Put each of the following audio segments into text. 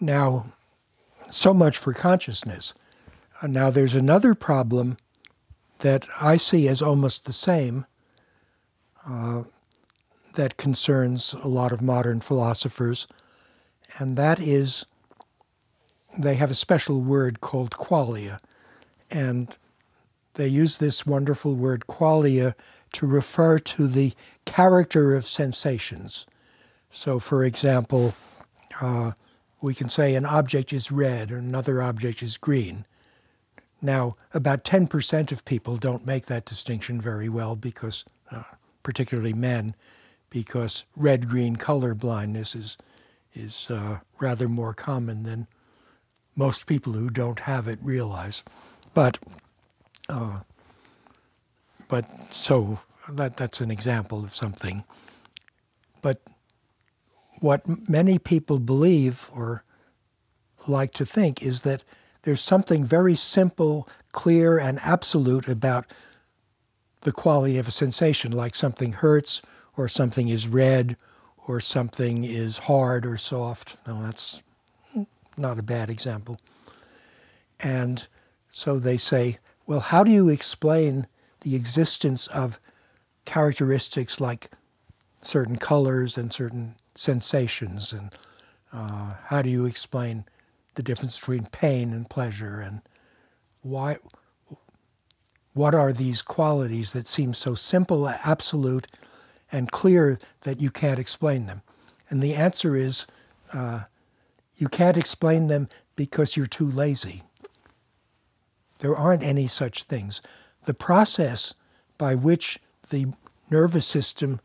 Now, so much for consciousness. Uh, now, there's another problem that I see as almost the same uh, that concerns a lot of modern philosophers, and that is they have a special word called qualia. And they use this wonderful word qualia to refer to the character of sensations. So, for example, uh, we can say an object is red or another object is green. Now, about 10% of people don't make that distinction very well because, uh, particularly men, because red green color blindness is, is uh, rather more common than most people who don't have it realize. But, uh, but so that, that's an example of something. But what many people believe or like to think is that there's something very simple, clear, and absolute about the quality of a sensation, like something hurts, or something is red, or something is hard or soft. No, that's not a bad example. And so they say, well, how do you explain the existence of characteristics like certain colors and certain sensations? And uh, how do you explain the difference between pain and pleasure? And why? What are these qualities that seem so simple, absolute, and clear that you can't explain them? And the answer is uh, you can't explain them because you're too lazy. There aren't any such things. The process by which the nervous system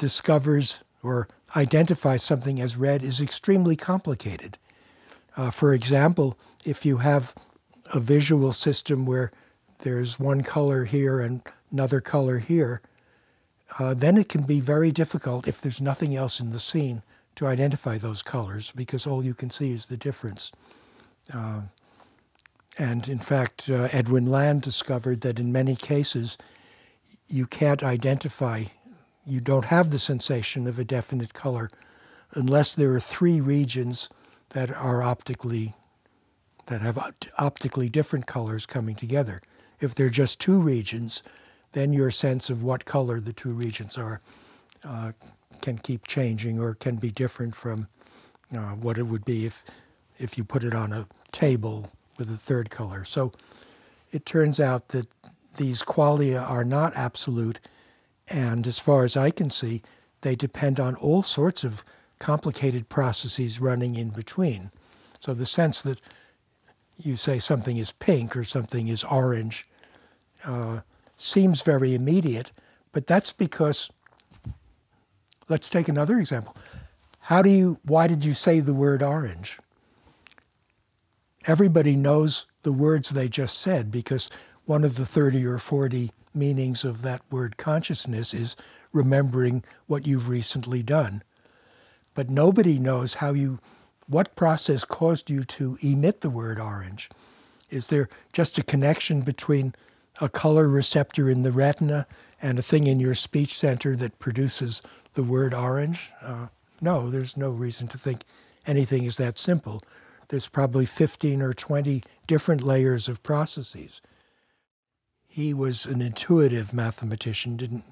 discovers or identifies something as red is extremely complicated. Uh, for example, if you have a visual system where there's one color here and another color here, uh, then it can be very difficult if there's nothing else in the scene to identify those colors because all you can see is the difference. Uh, and in fact, uh, Edwin Land discovered that in many cases, you can't identify, you don't have the sensation of a definite color unless there are three regions that are optically, that have optically different colors coming together. If they're just two regions, then your sense of what color the two regions are uh, can keep changing or can be different from uh, what it would be if, if you put it on a table with a third color. So it turns out that these qualia are not absolute, and as far as I can see, they depend on all sorts of complicated processes running in between. So the sense that you say something is pink or something is orange uh, seems very immediate, but that's because Let's take another example. How do you, why did you say the word orange? Everybody knows the words they just said because one of the 30 or 40 meanings of that word consciousness is remembering what you've recently done. But nobody knows how you, what process caused you to emit the word orange. Is there just a connection between a color receptor in the retina and a thing in your speech center that produces the word orange? Uh, no, there's no reason to think anything is that simple. There's probably 15 or 20 different layers of processes. He was an intuitive mathematician, didn't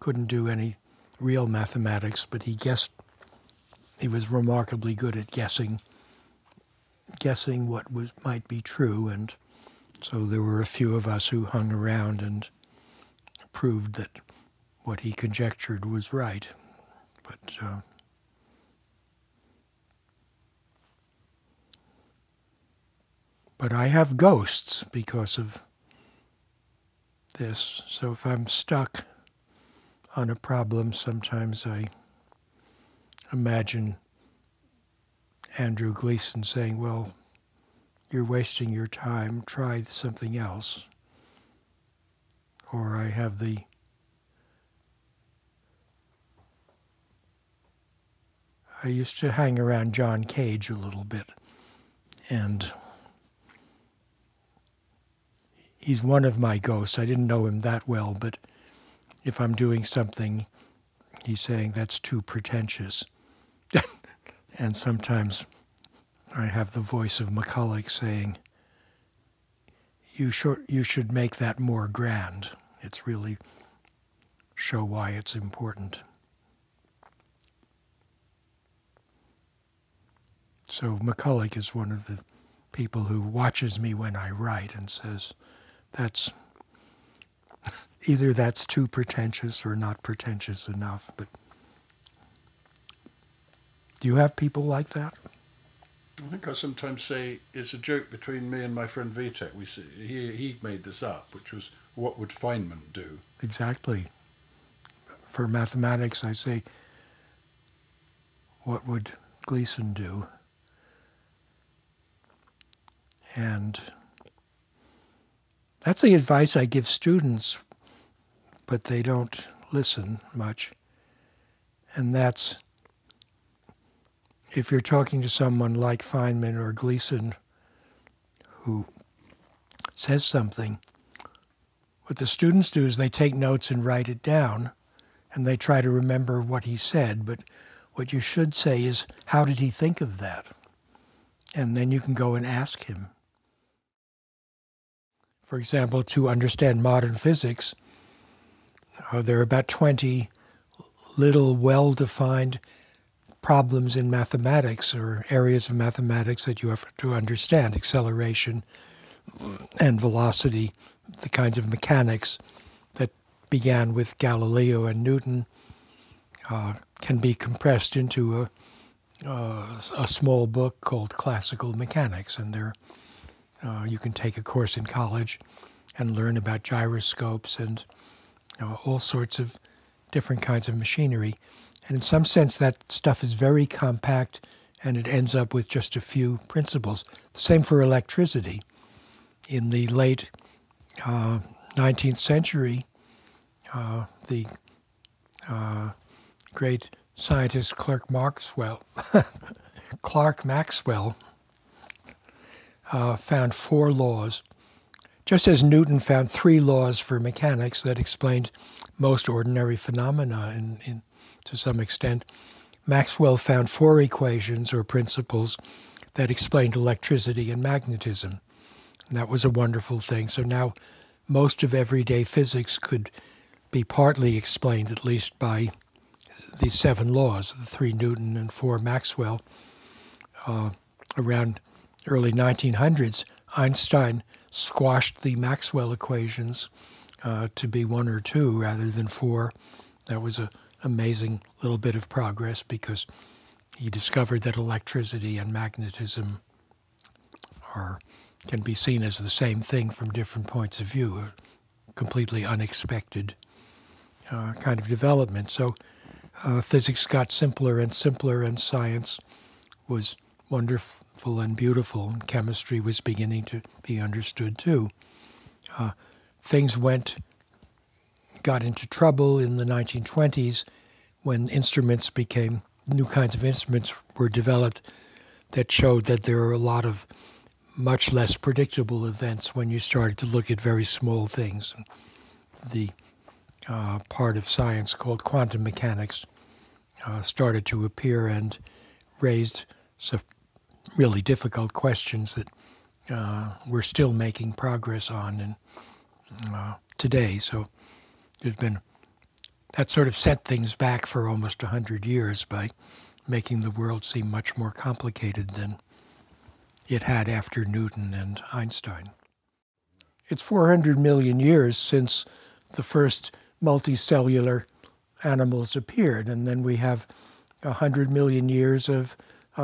couldn't do any real mathematics, but he guessed he was remarkably good at guessing guessing what was might be true and so there were a few of us who hung around and proved that what he conjectured was right. But uh, but I have ghosts because of this. So if I'm stuck on a problem, sometimes I imagine Andrew Gleason saying, Well, you're wasting your time, try something else. Or I have the I used to hang around John Cage a little bit, and he's one of my ghosts. I didn't know him that well, but if I'm doing something, he's saying that's too pretentious. And sometimes I have the voice of McCulloch saying, you should, you should make that more grand. It's really show why it's important. So McCulloch is one of the people who watches me when I write and says, that's either that's too pretentious or not pretentious enough. But do you have people like that? I think I sometimes say it's a joke between me and my friend Vitek. We say, he he made this up, which was what would Feynman do? Exactly. For mathematics, I say, what would Gleason do? And that's the advice I give students, but they don't listen much. And that's if you're talking to someone like Feynman or Gleason who says something, what the students do is they take notes and write it down and they try to remember what he said. But what you should say is, how did he think of that? And then you can go and ask him. For example, to understand modern physics, uh, there are about 20 little well defined problems in mathematics or areas of mathematics that you have to understand acceleration and velocity, the kinds of mechanics that began with Galileo and Newton, uh, can be compressed into a, uh, a small book called Classical Mechanics. And there, uh, you can take a course in college and learn about gyroscopes and all sorts of different kinds of machinery. And in some sense, that stuff is very compact and it ends up with just a few principles. The same for electricity. In the late uh, 19th century, uh, the uh, great scientist Clerk Maxwell, Clark Maxwell, uh, found four laws, just as Newton found three laws for mechanics that explained most ordinary phenomena in, in to some extent, Maxwell found four equations or principles that explained electricity and magnetism. And that was a wonderful thing. So now most of everyday physics could be partly explained, at least by these seven laws, the three Newton and four Maxwell. Uh, around early 1900s, Einstein squashed the Maxwell equations uh, to be one or two rather than four. That was a amazing little bit of progress because he discovered that electricity and magnetism are can be seen as the same thing from different points of view, a completely unexpected uh, kind of development. So uh, physics got simpler and simpler, and science was wonderful and beautiful, and chemistry was beginning to be understood too. Uh, things went got into trouble in the 1920s when instruments became new kinds of instruments were developed that showed that there are a lot of much less predictable events when you started to look at very small things. The uh, part of science called quantum mechanics uh, started to appear and raised really difficult questions that uh, we're still making progress on and, uh, today. So there's been that sort of set things back for almost 100 years by making the world seem much more complicated than it had after Newton and Einstein. It's 400 million years since the first multicellular animals appeared, and then we have 100 million years of,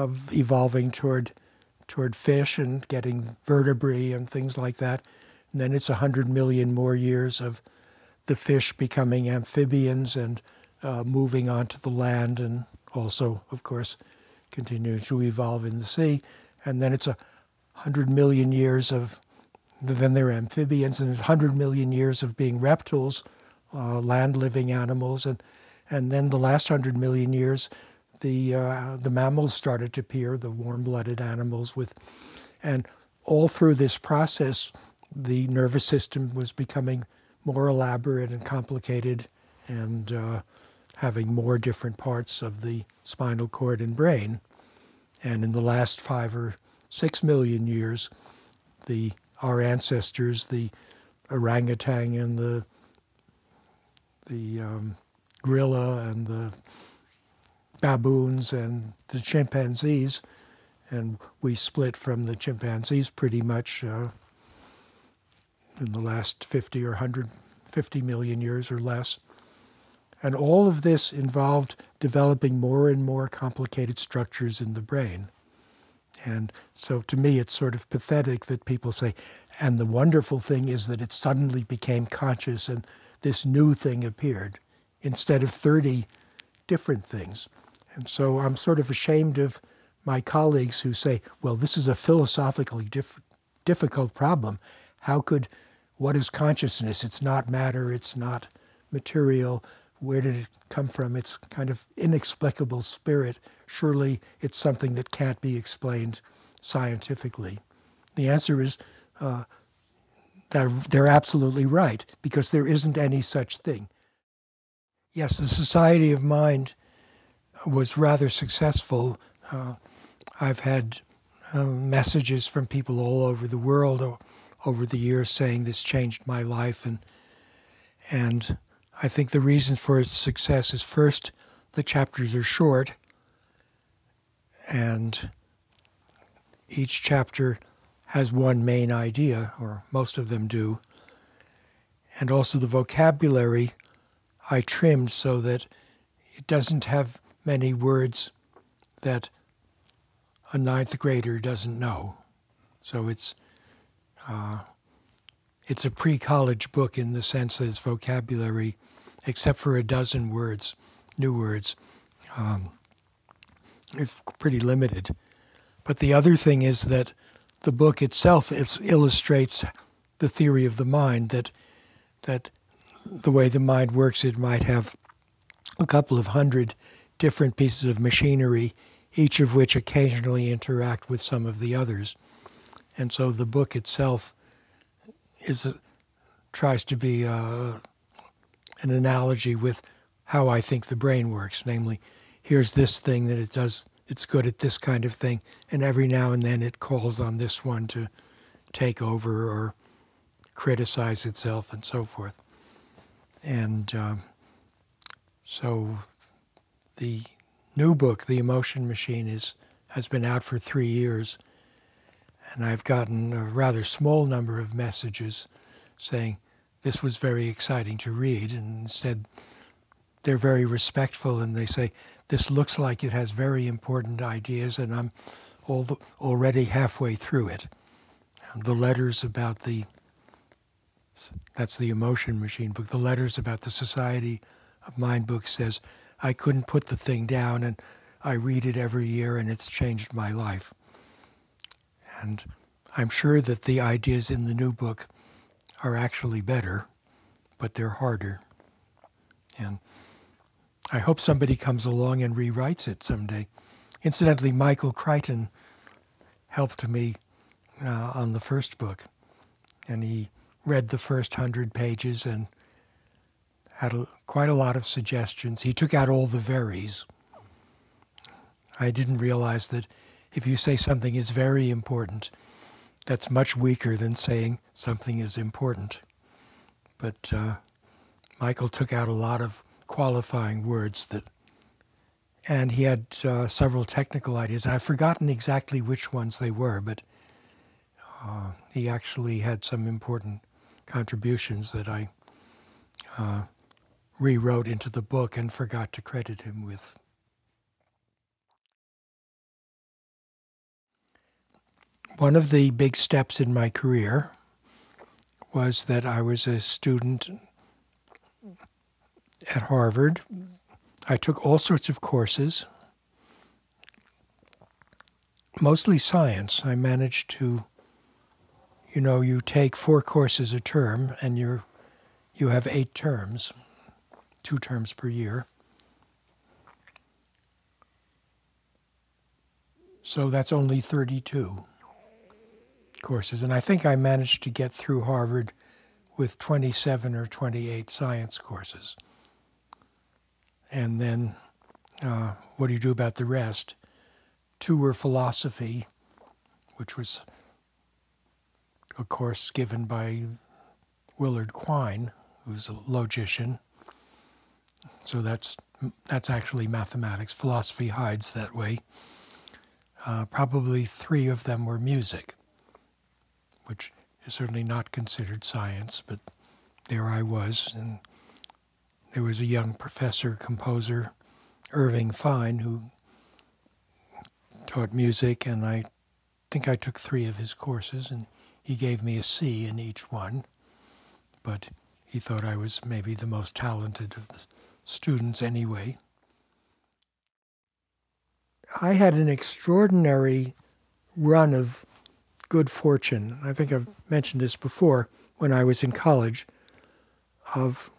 of evolving toward, toward fish and getting vertebrae and things like that. And then it's 100 million more years of the fish becoming amphibians and uh, moving onto the land, and also, of course, continuing to evolve in the sea. And then it's a hundred million years of then they're amphibians, and a hundred million years of being reptiles, uh, land-living animals, and and then the last hundred million years, the uh, the mammals started to appear, the warm-blooded animals with, and all through this process, the nervous system was becoming more elaborate and complicated and uh, having more different parts of the spinal cord and brain. And in the last five or six million years, the our ancestors, the orangutan and the the um, gorilla and the baboons and the chimpanzees, and we split from the chimpanzees pretty much uh, in the last 50 or 150 million years or less. And all of this involved developing more and more complicated structures in the brain. And so to me, it's sort of pathetic that people say, and the wonderful thing is that it suddenly became conscious and this new thing appeared instead of 30 different things. And so I'm sort of ashamed of my colleagues who say, well, this is a philosophically diff- difficult problem. How could, what is consciousness? It's not matter, it's not material. Where did it come from? It's kind of inexplicable spirit. Surely it's something that can't be explained scientifically. The answer is uh, they're, they're absolutely right, because there isn't any such thing. Yes, the Society of Mind was rather successful. Uh, I've had uh, messages from people all over the world over the years saying this changed my life, and and I think the reason for its success is first the chapters are short, and each chapter has one main idea, or most of them do. And also the vocabulary I trimmed so that it doesn't have many words that a ninth grader doesn't know. So it's uh, it's a pre-college book in the sense that its vocabulary, except for a dozen words, new words, um, is pretty limited. But the other thing is that the book itself illustrates the theory of the mind that that the way the mind works, it might have a couple of hundred different pieces of machinery, each of which occasionally interact with some of the others. And so the book itself is a, tries to be uh, an analogy with how I think the brain works. Namely, here's this thing that it does it's good at this kind of thing, and every now and then it calls on this one to take over or criticize itself and so forth. And um, so the new book, The Emotion Machine, is has been out for three years, and I've gotten a rather small number of messages saying this was very exciting to read, and said they're very respectful, and they say this looks like it has very important ideas, and I'm the, already halfway through it. And the letters about the that's the emotion machine book. The letters about the Society of Mind book says I couldn't put the thing down, and I read it every year, and it's changed my life. And I'm sure that the ideas in the new book are actually better, but they're harder. And I hope somebody comes along and rewrites it someday. Incidentally, Michael Crichton helped me uh, on the first book, and he read the first hundred pages and had a, quite a lot of suggestions. He took out all the veries. I didn't realize that if you say something is very important, that's much weaker than saying something is important. But uh, Michael took out a lot of qualifying words that, and he had uh, several technical ideas. I've forgotten exactly which ones they were, but uh, he actually had some important contributions that I uh, rewrote into the book and forgot to credit him with. One of the big steps in my career was that I was a student at Harvard. I took all sorts of courses, mostly science. I managed to, you know, you take four courses a term and you're, you have eight terms, two terms per year. So that's only 32 courses. And I think I managed to get through Harvard with 27 or 28 science courses and then uh, what do you do about the rest? two were philosophy, which was a course given by Willard Quine, who's a logician. So that's that's actually mathematics. Philosophy hides that way. Uh, probably three of them were music, which is certainly not considered science, but there I was, and there was a young professor, composer, Irving Fine, who taught music, and I think I took three of his courses, and he gave me a C in each one. But he thought I was maybe the most talented of the students anyway. I had an extraordinary run of good fortune. I think I've mentioned this before when I was in college of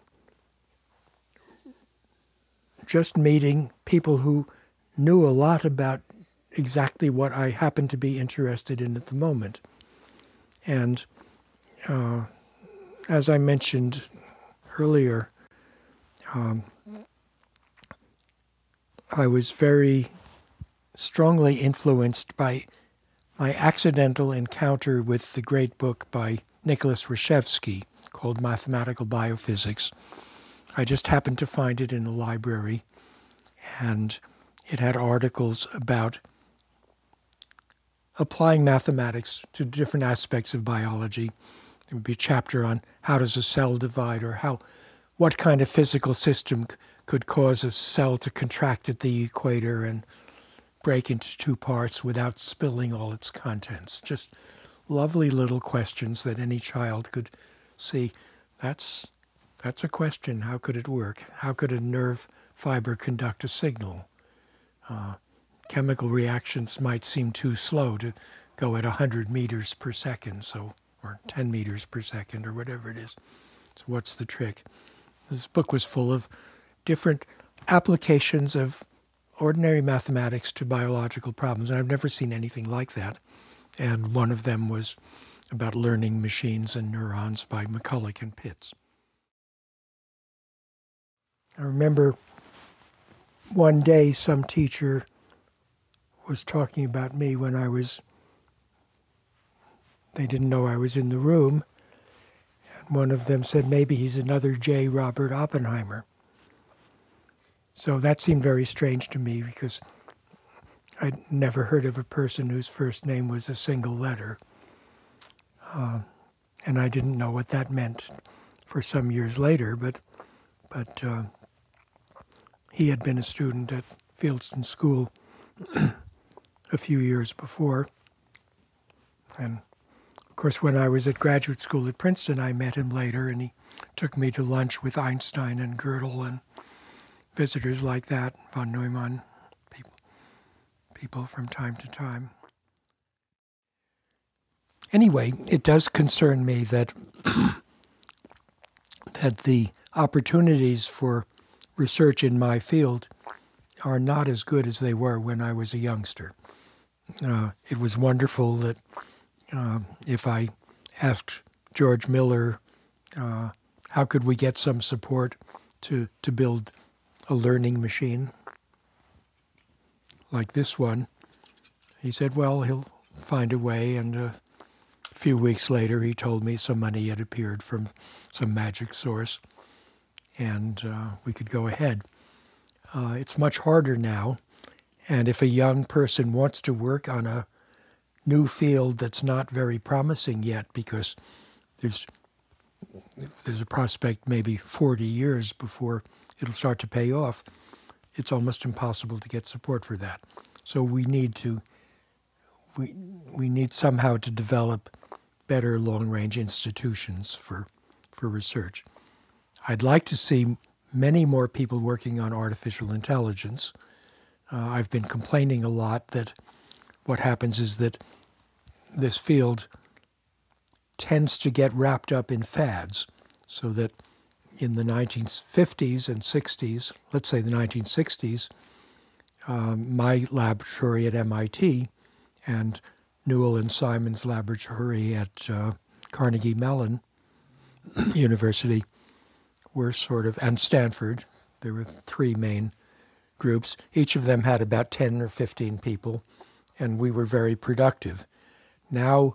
just meeting people who knew a lot about exactly what I happened to be interested in at the moment. And uh, as I mentioned earlier, um, I was very strongly influenced by my accidental encounter with the great book by Nicholas Rashevsky called Mathematical Biophysics. I just happened to find it in a library, and it had articles about applying mathematics to different aspects of biology. There would be a chapter on how does a cell divide or how what kind of physical system could cause a cell to contract at the equator and break into two parts without spilling all its contents. Just lovely little questions that any child could see. That's that's a question. How could it work? How could a nerve fiber conduct a signal? Uh, chemical reactions might seem too slow to go at 100 meters per second, so or 10 meters per second, or whatever it is. So what's the trick? This book was full of different applications of ordinary mathematics to biological problems, and I've never seen anything like that. And one of them was about learning machines and neurons by McCulloch and Pitts. I remember one day some teacher was talking about me when I was, they didn't know I was in the room. One of them said, maybe he's another J. Robert Oppenheimer. So that seemed very strange to me because I'd never heard of a person whose first name was a single letter. Uh, and I didn't know what that meant for some years later, but, but uh, he had been a student at Fieldston School a few years before. And course, when I was at graduate school at Princeton, I met him later, and he took me to lunch with Einstein and Gödel and visitors like that, von Neumann, people, people from time to time. Anyway, it does concern me that that the opportunities for research in my field are not as good as they were when I was a youngster. Uh, it was wonderful that uh, if I asked George Miller, uh, how could we get some support to, to build a learning machine like this one, he said, well, he'll find a way. And a few weeks later, he told me some money had appeared from some magic source and uh, we could go ahead. Uh, it's much harder now and if a young person wants to work on a new field that's not very promising yet, because there's there's a prospect maybe 40 years before it'll start to pay off, it's almost impossible to get support for that. So we need to we we need somehow to develop better long-range institutions for for research. I'd like to see many more people working on artificial intelligence. Uh, I've been complaining a lot that what happens is that this field tends to get wrapped up in fads, so that in the 1950s and 60s, let's say the 1960s, um, my laboratory at MIT and Newell and Simon's laboratory at uh, Carnegie Mellon University were sort of, and Stanford, there were three main groups. Each of them had about 10 or 15 people and we were very productive. Now,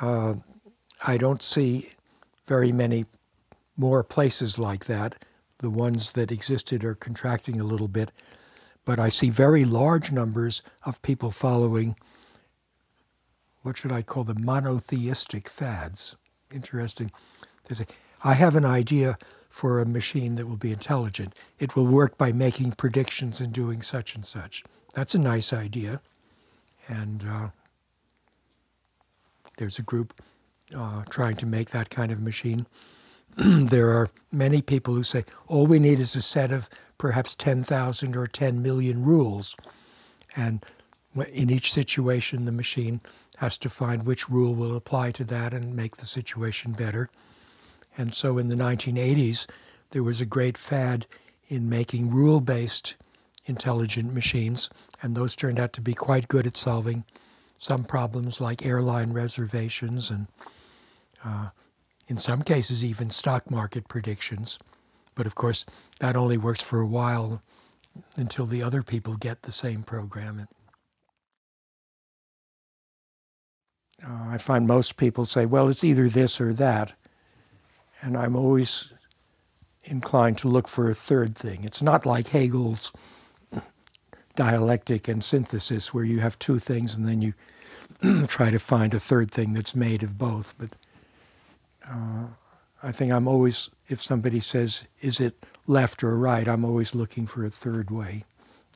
uh, I don't see very many more places like that. The ones that existed are contracting a little bit, but I see very large numbers of people following what should I call them monotheistic fads. Interesting. I have an idea for a machine that will be intelligent. It will work by making predictions and doing such and such. That's a nice idea. And uh, there's a group uh, trying to make that kind of machine. there are many people who say all we need is a set of perhaps 10,000 or 10 million rules. And in each situation, the machine has to find which rule will apply to that and make the situation better. And so in the 1980s, there was a great fad in making rule based intelligent machines, and those turned out to be quite good at solving some problems like airline reservations and, uh, in some cases, even stock market predictions. But of course, that only works for a while until the other people get the same program. Uh, I find most people say, well, it's either this or that. And I'm always inclined to look for a third thing. It's not like Hegel's dialectic and synthesis, where you have two things and then you try to find a third thing that's made of both. But uh, I think I'm always, if somebody says, is it left or right, I'm always looking for a third way.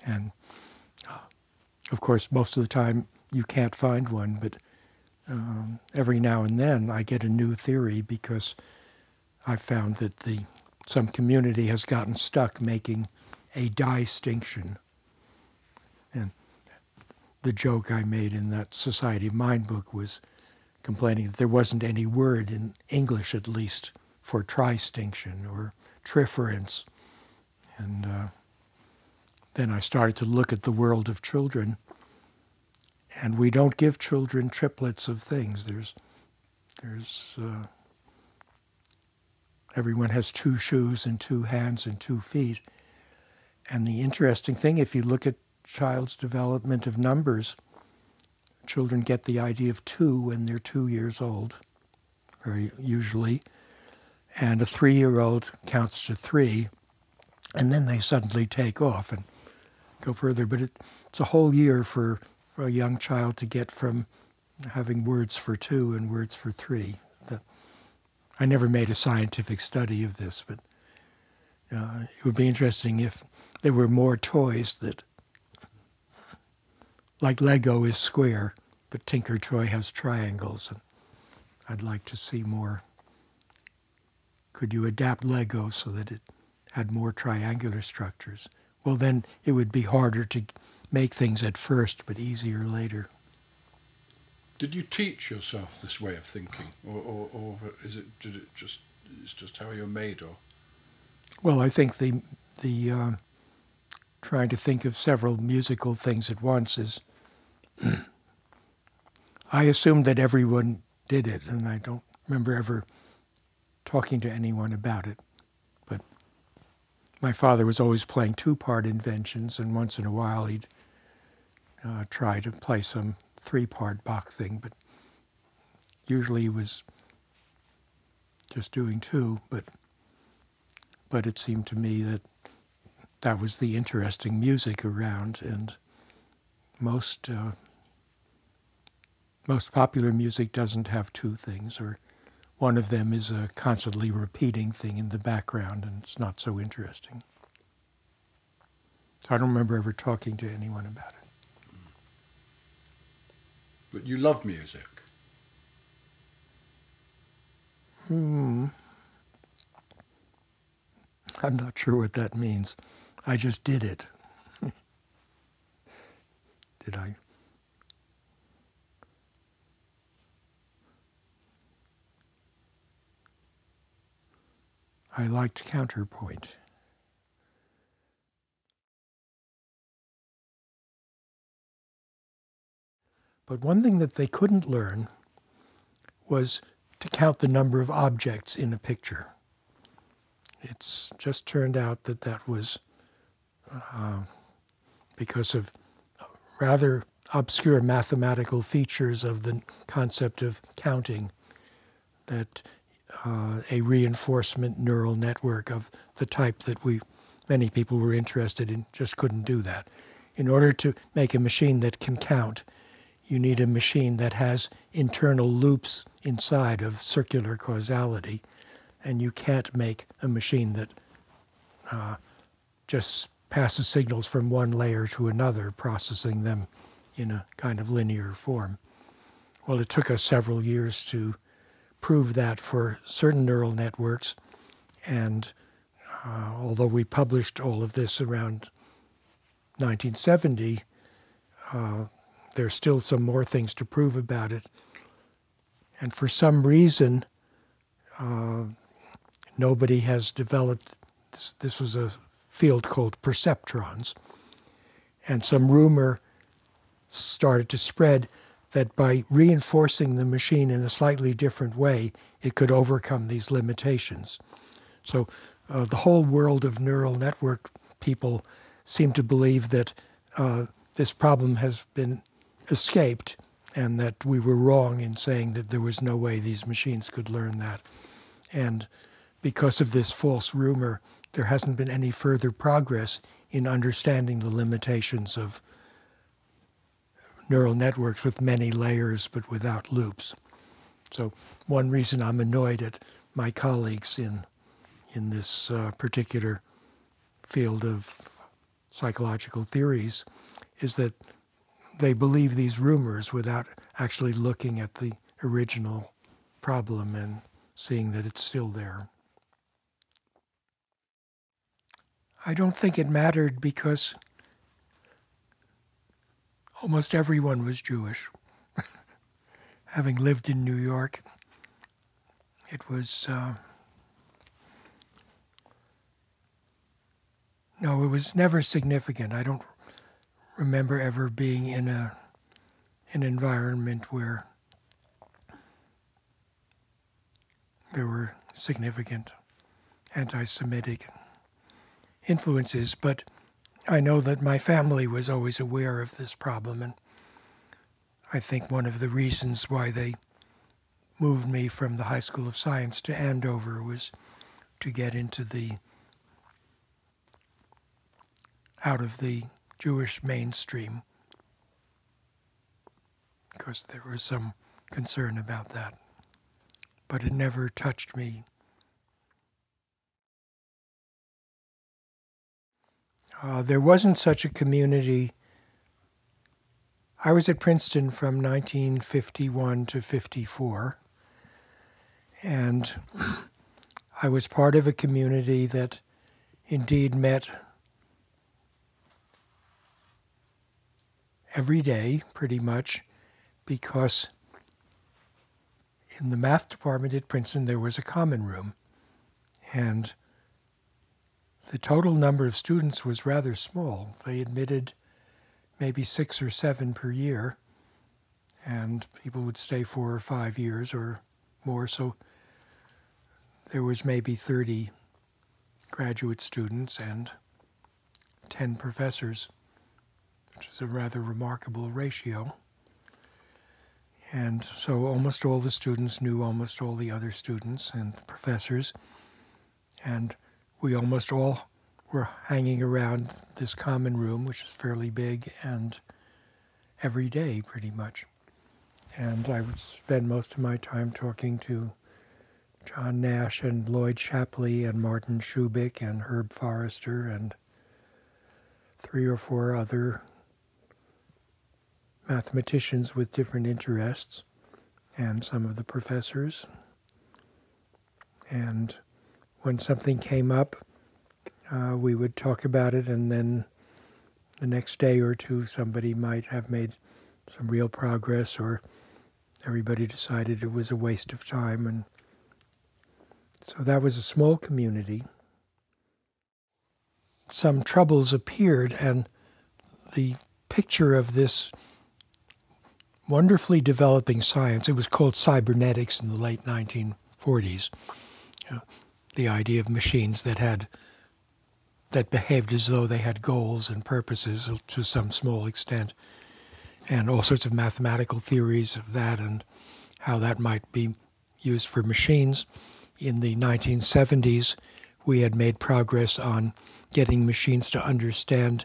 And uh, of course, most of the time you can't find one, but um, every now and then I get a new theory because I found that the some community has gotten stuck making a distinction. The joke I made in that Society of Mind book was complaining that there wasn't any word in English, at least, for tristinction or triference. And uh, then I started to look at the world of children, and we don't give children triplets of things. There's, there's uh, Everyone has two shoes and two hands and two feet. And the interesting thing, if you look at child's development of numbers, children get the idea of two when they're two years old, very usually. And a three year old counts to three, and then they suddenly take off and go further. But it, it's a whole year for, for a young child to get from having words for two and words for three. I never made a scientific study of this, but uh, it would be interesting if there were more toys that, like Lego is square, but Tinker Toy has triangles. And I'd like to see more. Could you adapt Lego so that it had more triangular structures? Well, then it would be harder to make things at first, but easier later. Did you teach yourself this way of thinking, or, or, or is it, did it just it's just how you're made, or? Well, I think the the uh, trying to think of several musical things at once is. I assumed that everyone did it, and I don't remember ever talking to anyone about it. But my father was always playing two-part inventions, and once in a while he'd uh, try to play some three part Bach thing, but usually he was just doing two. But but it seemed to me that that was the interesting music around, and most uh, most popular music doesn't have two things, or one of them is a constantly repeating thing in the background, and it's not so interesting. I don't remember ever talking to anyone about it. But you love music. Hmm. I'm not sure what that means. I just did it. did I? I liked counterpoint. But one thing that they couldn't learn was to count the number of objects in a picture. It's just turned out that that was uh, because of rather obscure mathematical features of the concept of counting that uh, a reinforcement neural network of the type that we many people were interested in just couldn't do that. In order to make a machine that can count, you need a machine that has internal loops inside of circular causality, and you can't make a machine that uh, just passes signals from one layer to another, processing them in a kind of linear form. Well, it took us several years to prove that for certain neural networks, and uh, although we published all of this around 1970, uh, there's still some more things to prove about it. And for some reason, uh, nobody has developed this, this was a field called perceptrons. And some rumor started to spread that by reinforcing the machine in a slightly different way, it could overcome these limitations. So uh, the whole world of neural network people seem to believe that uh, this problem has been escaped and that we were wrong in saying that there was no way these machines could learn that. And because of this false rumor, there hasn't been any further progress in understanding the limitations of neural networks with many layers but without loops. So one reason I'm annoyed at my colleagues in in this uh, particular field of psychological theories is that they believe these rumors without actually looking at the original problem and seeing that it's still there. I don't think it mattered because almost everyone was Jewish. Having lived in New York, it was. Uh, no, it was never significant. I don't remember ever being in a an environment where there were significant anti-Semitic influences, but I know that my family was always aware of this problem, and I think one of the reasons why they moved me from the High School of Science to Andover was to get into the out of the Jewish mainstream because there was some concern about that. But it never touched me Uh, there wasn't such a community. I was at Princeton from 1951 to 54, and I was part of a community that indeed met every day, pretty much, because in the math department at Princeton there was a common room, and the total number of students was rather small. They admitted maybe six or seven per year, and people would stay four or five years or more. So there was maybe 30 graduate students and 10 professors, which is a rather remarkable ratio. And so almost all the students knew almost all the other students and professors. And we almost all were hanging around this common room, which is fairly big, and every day pretty much. And I would spend most of my time talking to John Nash and Lloyd Shapley and Martin Shubik and Herb Forrester and three or four other mathematicians with different interests and some of the professors. And when something came up, uh, we would talk about it, and then the next day or two, somebody might have made some real progress, or everybody decided it was a waste of time. And so that was a small community. Some troubles appeared, and the picture of this wonderfully developing science, it was called cybernetics in the late 1940s the idea of machines that had that behaved as though they had goals and purposes to some small extent. and all sorts of mathematical theories of that and how that might be used for machines. In the 1970s, we had made progress on getting machines to understand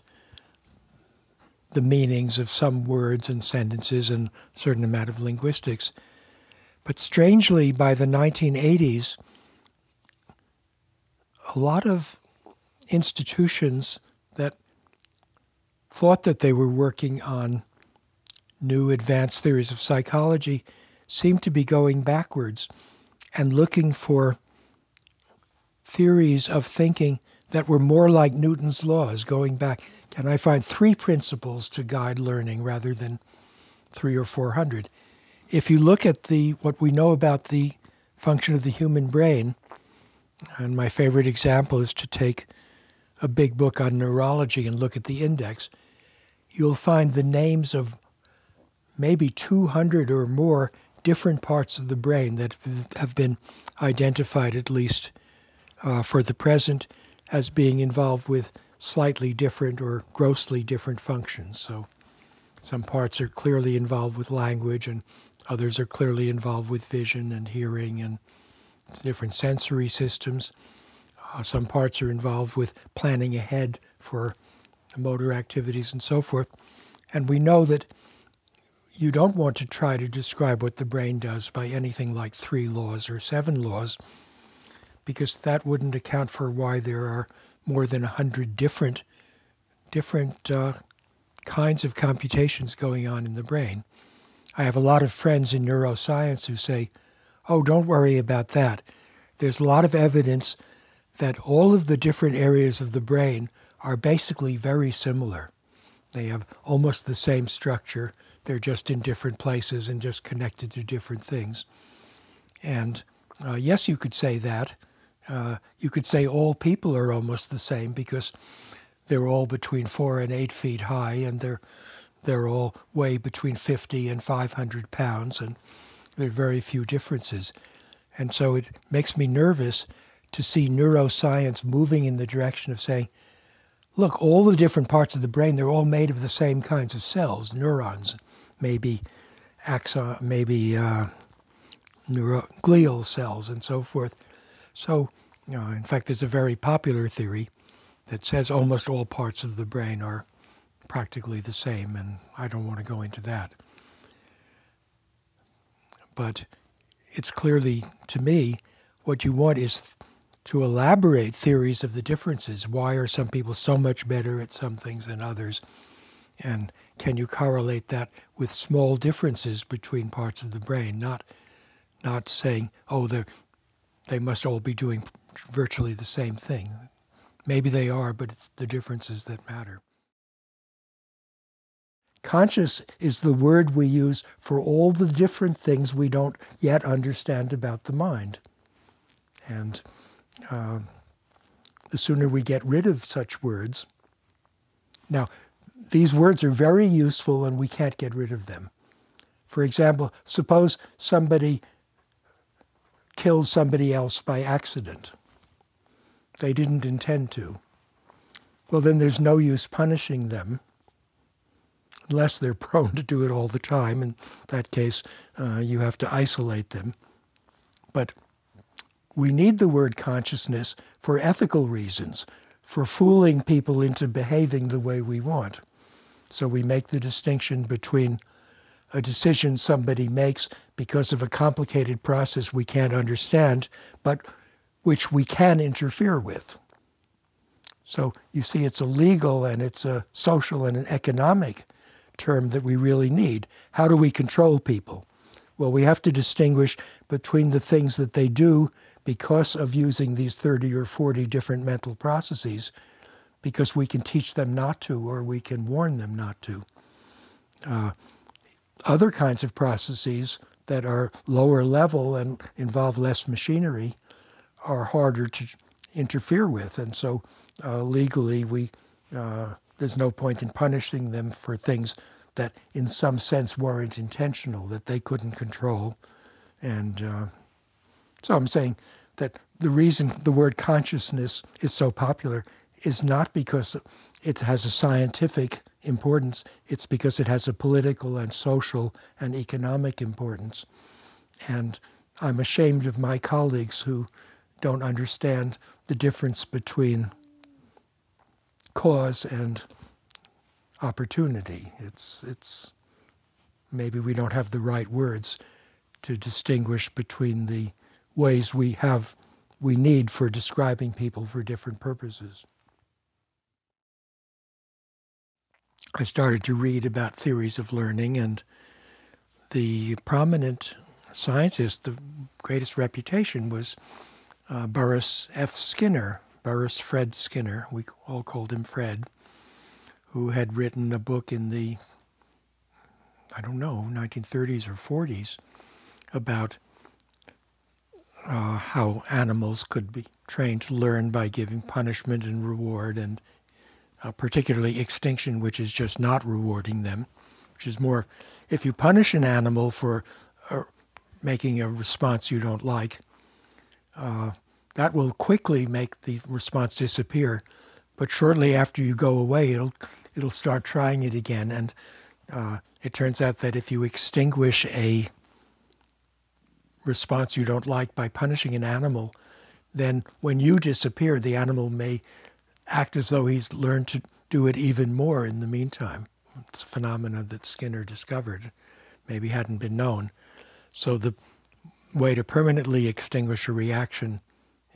the meanings of some words and sentences and a certain amount of linguistics. But strangely, by the 1980s, a lot of institutions that thought that they were working on new advanced theories of psychology seemed to be going backwards and looking for theories of thinking that were more like Newton's laws, going back. Can I find three principles to guide learning rather than three or four hundred? If you look at the what we know about the function of the human brain, and my favorite example is to take a big book on neurology and look at the index, you'll find the names of maybe 200 or more different parts of the brain that have been identified, at least uh, for the present, as being involved with slightly different or grossly different functions. So some parts are clearly involved with language, and others are clearly involved with vision and hearing and different sensory systems. Uh, some parts are involved with planning ahead for motor activities and so forth. And we know that you don't want to try to describe what the brain does by anything like three laws or seven laws, because that wouldn't account for why there are more than a hundred different different uh, kinds of computations going on in the brain. I have a lot of friends in neuroscience who say, "Oh, don't worry about that. There's a lot of evidence that all of the different areas of the brain are basically very similar. They have almost the same structure. They're just in different places and just connected to different things. And uh, yes, you could say that. Uh, you could say all people are almost the same because they're all between four and eight feet high, and they're they're all weigh between 50 and 500 pounds, and there are very few differences. And so it makes me nervous to see neuroscience moving in the direction of saying, look, all the different parts of the brain, they're all made of the same kinds of cells, neurons, maybe axon, maybe uh, neuro- glial cells, and so forth. So, uh, in fact, there's a very popular theory that says almost all parts of the brain are practically the same, and I don't want to go into that. But it's clearly, to me, what you want is to elaborate theories of the differences. Why are some people so much better at some things than others? And can you correlate that with small differences between parts of the brain? Not, not saying, oh, they must all be doing virtually the same thing. Maybe they are, but it's the differences that matter. Conscious is the word we use for all the different things we don't yet understand about the mind. And uh, the sooner we get rid of such words. Now, these words are very useful and we can't get rid of them. For example, suppose somebody kills somebody else by accident. They didn't intend to. Well, then there's no use punishing them unless they're prone to do it all the time. In that case, uh, you have to isolate them. But we need the word consciousness for ethical reasons, for fooling people into behaving the way we want. So we make the distinction between a decision somebody makes because of a complicated process we can't understand, but which we can interfere with. So you see, it's a legal and it's a social and an economic term that we really need. How do we control people? Well, we have to distinguish between the things that they do because of using these 30 or 40 different mental processes, because we can teach them not to or we can warn them not to. Uh, other kinds of processes that are lower level and involve less machinery are harder to interfere with. And so uh, legally, we, uh, there's no point in punishing them for things that in some sense weren't intentional, that they couldn't control. And uh, so I'm saying that the reason the word consciousness is so popular is not because it has a scientific importance, it's because it has a political and social and economic importance. And I'm ashamed of my colleagues who don't understand the difference between cause and opportunity. It's, it's maybe we don't have the right words to distinguish between the ways we have we need for describing people for different purposes. I started to read about theories of learning, and the prominent scientist, the greatest reputation was uh, Burrhus F. Skinner, Burrhus Fred Skinner, we all called him Fred, who had written a book in the, I don't know, 1930s or 40s about uh, how animals could be trained to learn by giving punishment and reward, and uh, particularly extinction, which is just not rewarding them, which is more if you punish an animal for uh, making a response you don't like, uh, that will quickly make the response disappear. But shortly after you go away, it'll it'll start trying it again, and uh, it turns out that if you extinguish a response you don't like by punishing an animal, then when you disappear, the animal may act as though he's learned to do it even more in the meantime. It's a phenomenon that Skinner discovered, maybe hadn't been known. So the way to permanently extinguish a reaction,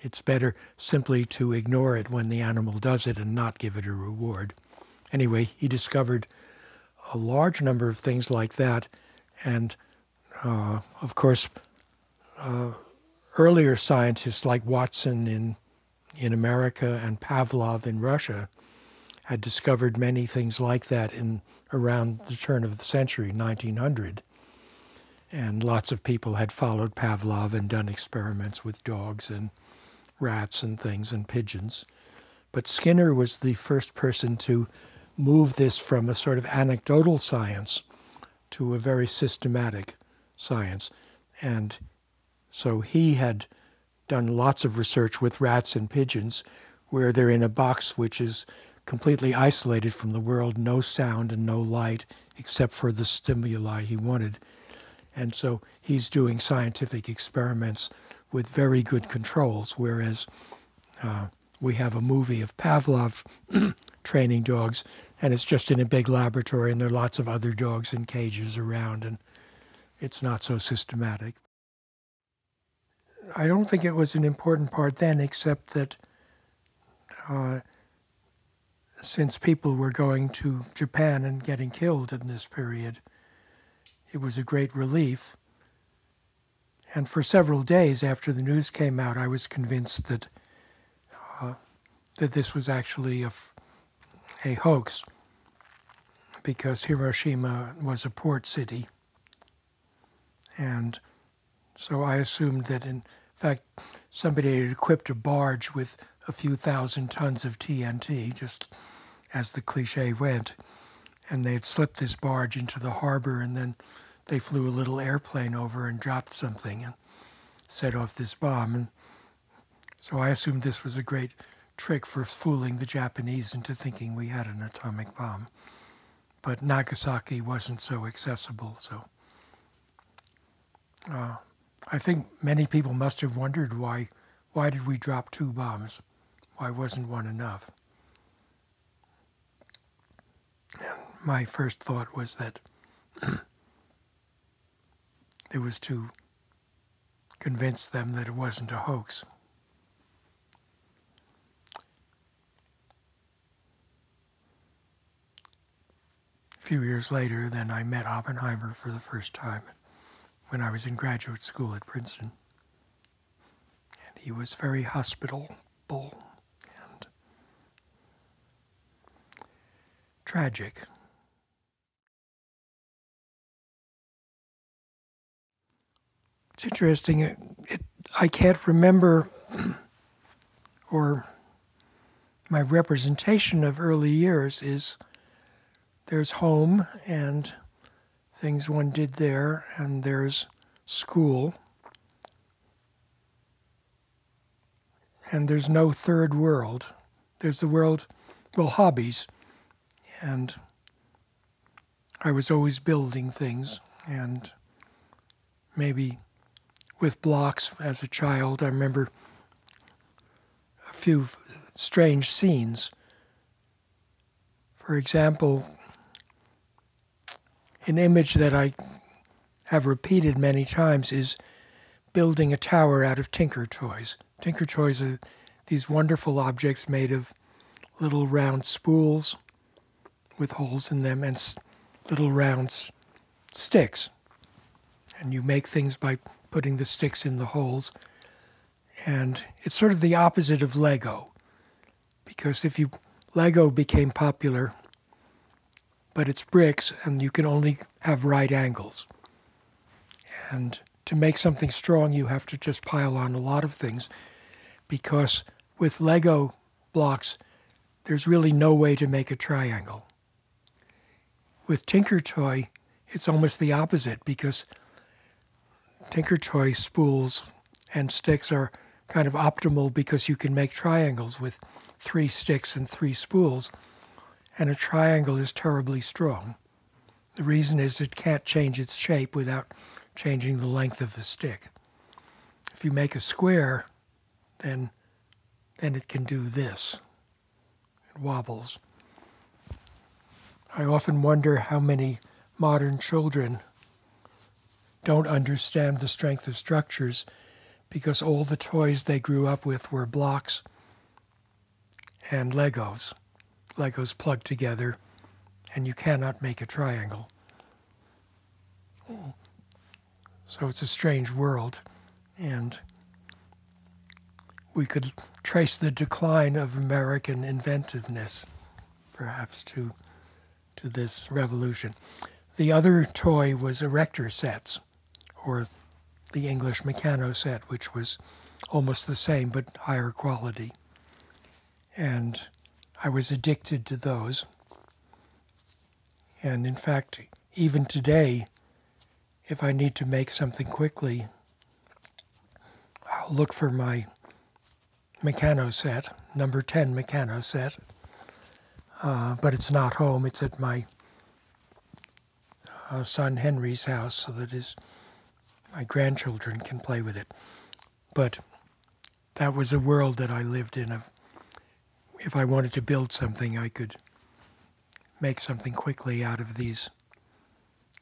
it's better simply to ignore it when the animal does it and not give it a reward. Anyway, he discovered a large number of things like that, and uh, of course, uh, earlier scientists like Watson in in America and Pavlov in Russia had discovered many things like that in around the turn of the century, 1900. And lots of people had followed Pavlov and done experiments with dogs and rats and things and pigeons. But Skinner was the first person to move this from a sort of anecdotal science to a very systematic science. And so he had done lots of research with rats and pigeons where they're in a box which is completely isolated from the world, no sound and no light except for the stimuli he wanted. And so he's doing scientific experiments with very good controls, whereas uh, we have a movie of Pavlov training dogs, and it's just in a big laboratory, and there are lots of other dogs in cages around, and it's not so systematic. I don't think it was an important part then, except that uh, since people were going to Japan and getting killed in this period, it was a great relief. And for several days after the news came out, I was convinced that uh, that this was actually a, a hoax because Hiroshima was a port city. And so I assumed that, in fact, somebody had equipped a barge with a few thousand tons of TNT, just as the cliche went. And they had slipped this barge into the harbor, and then they flew a little airplane over and dropped something and set off this bomb. And so I assumed this was a great trick for fooling the Japanese into thinking we had an atomic bomb. But Nagasaki wasn't so accessible, so. Uh, I think many people must have wondered why, why did we drop two bombs? Why wasn't one enough? And my first thought was that it was to convince them that it wasn't a hoax. A few years later, then I met Oppenheimer for the first time when I was in graduate school at Princeton. And he was very hospitable and tragic. It's interesting. It, it, I can't remember, or my representation of early years is there's home and things one did there, and there's school. And there's no third world. There's the world, well, hobbies. And I was always building things, and maybe with blocks as a child, I remember a few strange scenes. For example, an image that I have repeated many times is building a tower out of Tinker Toys. Tinker Toys are these wonderful objects made of little round spools with holes in them and little round sticks. And you make things by putting the sticks in the holes. And it's sort of the opposite of Lego. Because if you Lego became popular, but it's bricks and you can only have right angles. And to make something strong, you have to just pile on a lot of things because with Lego blocks, there's really no way to make a triangle. With Tinker Toy, it's almost the opposite because Tinker Toy spools and sticks are kind of optimal because you can make triangles with three sticks and three spools, and a triangle is terribly strong. The reason is it can't change its shape without changing the length of the stick. If you make a square, then, then it can do this. It wobbles. I often wonder how many modern children don't understand the strength of structures because all the toys they grew up with were blocks and Legos. Legos plugged together, and you cannot make a triangle. So it's a strange world, and we could trace the decline of American inventiveness, perhaps, to, to this revolution. The other toy was erector sets, or the English Meccano set, which was almost the same but higher quality. And I was addicted to those. And in fact, even today, if I need to make something quickly, I'll look for my Meccano set, number 10 Meccano set. Uh, but it's not home, it's at my uh, son Henry's house so that his, my grandchildren can play with it. But that was a world that I lived in. Of, if I wanted to build something, I could make something quickly out of these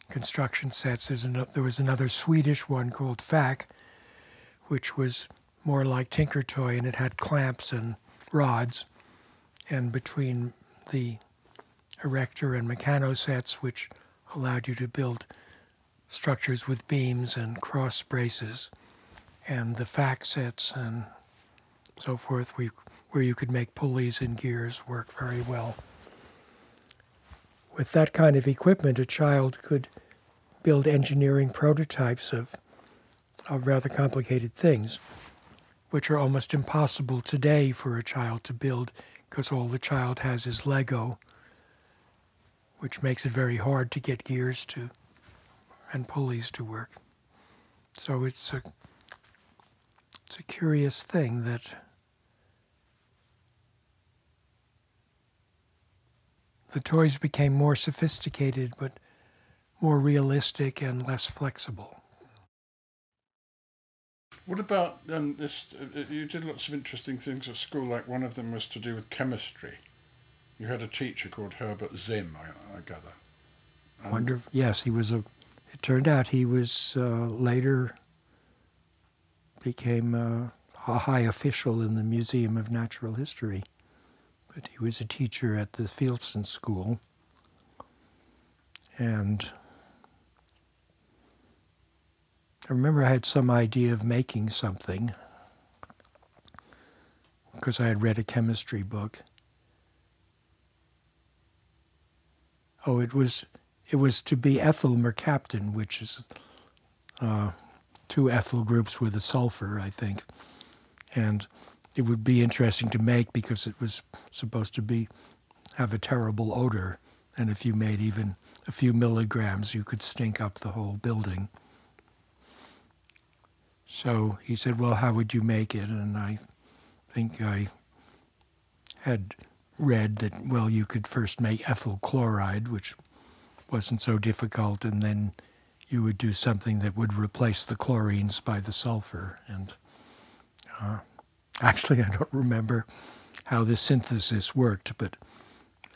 construction sets. An, there was another Swedish one called FAC, which was more like Tinker Toy, and it had clamps and rods. And between the erector and Meccano sets, which allowed you to build structures with beams and cross braces, and the FAC sets and so forth, where you, where you could make pulleys and gears work very well. With that kind of equipment, a child could build engineering prototypes of, of rather complicated things, which are almost impossible today for a child to build because all the child has is Lego, which makes it very hard to get gears to and pulleys to work. So it's a it's a curious thing that the toys became more sophisticated, but more realistic and less flexible. What about um, this? Uh, you did lots of interesting things at school. Like one of them was to do with chemistry. You had a teacher called Herbert Zim, I, I gather. Um, Wonderful. Yes, he was a. It turned out he was uh, later became uh, a high official in the Museum of Natural History, but he was a teacher at the Fieldston School, and I remember I had some idea of making something because I had read a chemistry book. Oh, it was it was to be ethyl mercaptan, which is uh, two ethyl groups with a sulfur, I think, and it would be interesting to make because it was supposed to be have a terrible odor, and if you made even a few milligrams, you could stink up the whole building. So he said, Well, how would you make it? And I think I had read that, well, you could first make ethyl chloride, which wasn't so difficult, and then you would do something that would replace the chlorines by the sulfur. And uh, actually, I don't remember how this synthesis worked, but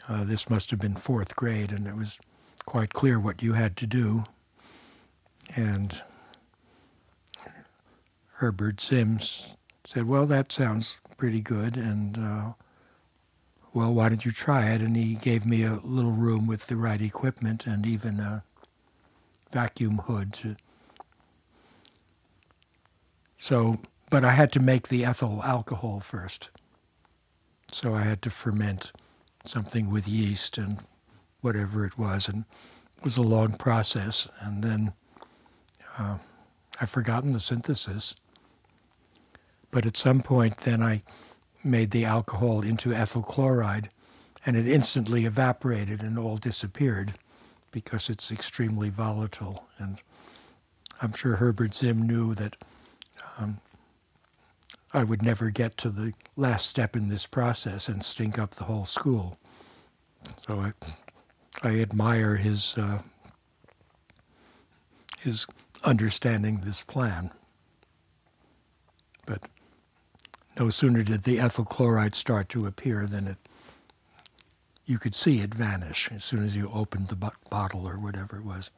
uh, this must have been fourth grade, and it was quite clear what you had to do. And Herbert Zim said, Well, that sounds pretty good. And, uh, well, why don't you try it? And he gave me a little room with the right equipment and even a vacuum hood. So, but I had to make the ethyl alcohol first. So I had to ferment something with yeast and whatever it was. And it was a long process. And then uh, I've forgotten the synthesis. But at some point, then I made the alcohol into ethyl chloride, and it instantly evaporated and all disappeared because it's extremely volatile. And I'm sure Herbert Zim knew that um, I would never get to the last step in this process and stink up the whole school. So I, I admire his uh, his understanding this plan. But no sooner did the ethyl chloride start to appear than it you could see it vanish as soon as you opened the bottle or whatever it was.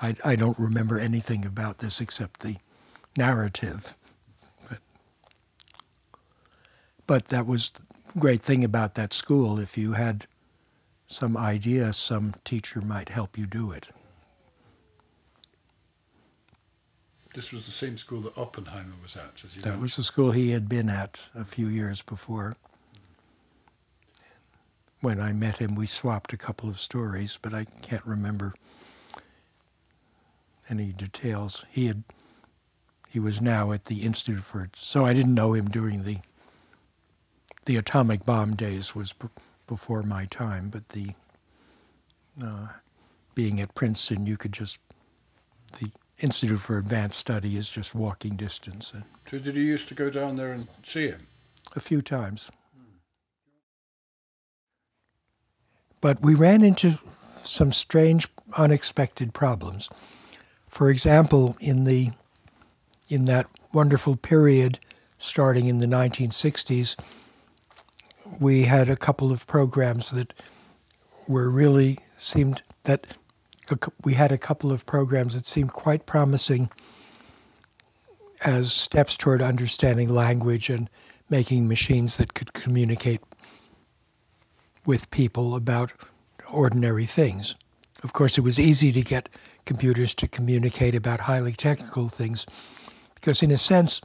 I, I don't remember anything about this except the narrative. But, but that was the great thing about that school. If you had some idea, some teacher might help you do it. This was the same school that Oppenheimer was at, as you That mentioned. was the school he had been at a few years before. When I met him, we swapped a couple of stories, but I can't remember any details. He had he was now at the Institute for so I didn't know him during the the atomic bomb days was b- before my time, but the uh, being at Princeton, you could just the Institute for Advanced Study is just walking distance. And So did you used to go down there and see him? a few times. But we ran into some strange, unexpected problems. For example, in the in that wonderful period starting in the 1960s, we had a couple of programs that were really seemed that we had a couple of programs that seemed quite promising as steps toward understanding language and making machines that could communicate with people about ordinary things. Of course, it was easy to get computers to communicate about highly technical things because, in a sense,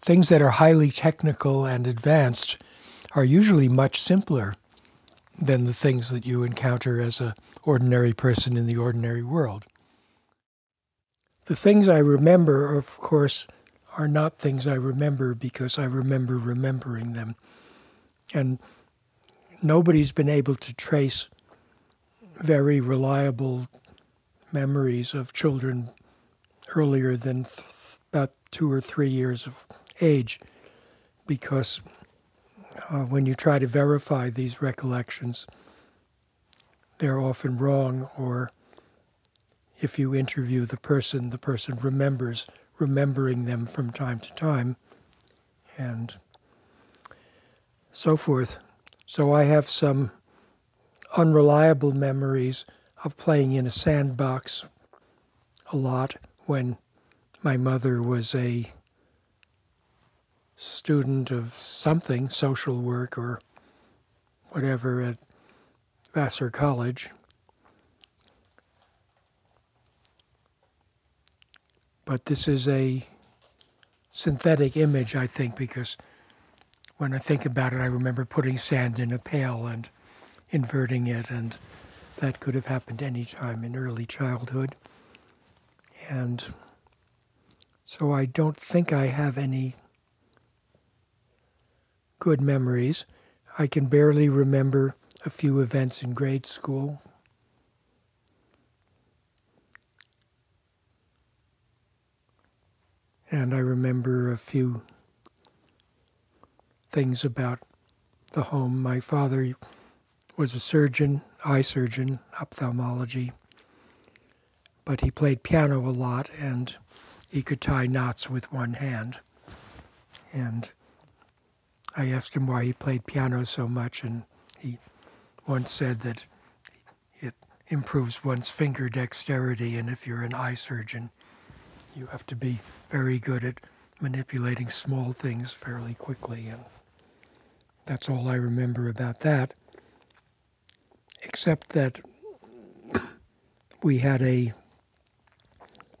things that are highly technical and advanced are usually much simpler than the things that you encounter as an ordinary person in the ordinary world. The things I remember, of course, are not things I remember because I remember remembering them. And nobody's been able to trace very reliable memories of children earlier than th- about two or three years of age because uh, when you try to verify these recollections, they're often wrong, or if you interview the person, the person remembers remembering them from time to time, and so forth. So I have some unreliable memories of playing in a sandbox a lot when my mother was a student of something, social work or whatever at Vassar College. But this is a synthetic image, I think, because when I think about it, I remember putting sand in a pail and inverting it, and that could have happened any time in early childhood. And so I don't think I have any good memories. I can barely remember a few events in grade school. And I remember a few things about the home. My father was a surgeon, eye surgeon, ophthalmology, but he played piano a lot and he could tie knots with one hand. And I asked him why he played piano so much, and he once said that it improves one's finger dexterity, and if you're an eye surgeon, you have to be very good at manipulating small things fairly quickly. And that's all I remember about that, except that we had a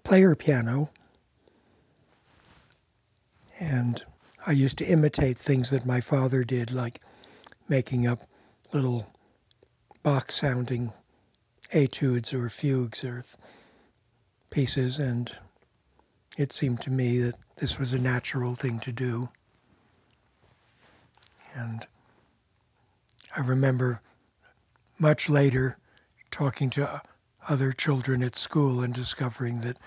player piano, and I used to imitate things that my father did, like making up little Bach sounding etudes or fugues or pieces, and it seemed to me that this was a natural thing to do. And I remember much later talking to other children at school and discovering that